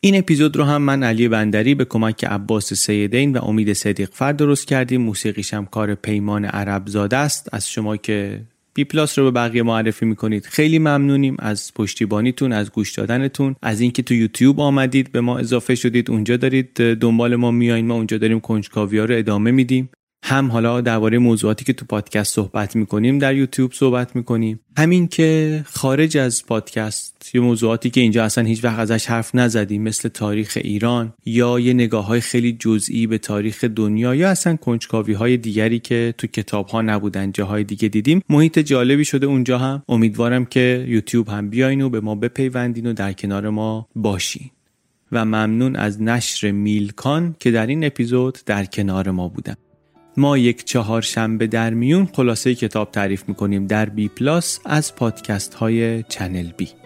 این اپیزود رو هم من علی بندری به کمک عباس سیدین و امید صدیق فرد درست کردیم. موسیقیش هم کار پیمان عرب زاده است. از شما که بی پلاس رو به بقیه معرفی می‌کنید. خیلی ممنونیم از پشتیبانیتون از گوش دادنتون از اینکه تو یوتیوب آمدید به ما اضافه شدید اونجا دارید دنبال ما میایین ما اونجا داریم کنجکاوی رو ادامه میدیم. هم حالا درباره موضوعاتی که تو پادکست صحبت می‌کنیم در یوتیوب صحبت می‌کنیم. همین که خارج از پادکست یه موضوعاتی که اینجا اصلا هیچ وقت ازش حرف نزدیم مثل تاریخ ایران یا یه نگاه های خیلی جزئی به تاریخ دنیا یا اصلا کنجکاوی های دیگری که تو کتاب ها نبودن جاهای دیگه دیدیم. محیط جالبی شده اونجا هم. امیدوارم که یوتیوب هم بیاین و به ما بپیوندین و در کنار ما باشین. و ممنون از نشر میلکان که در این اپیزود در کنار ما بودن. ما یک چهار شنبه در میون خلاصه کتاب تعریف می‌کنیم در بی پلاس از پادکست های چنل بی.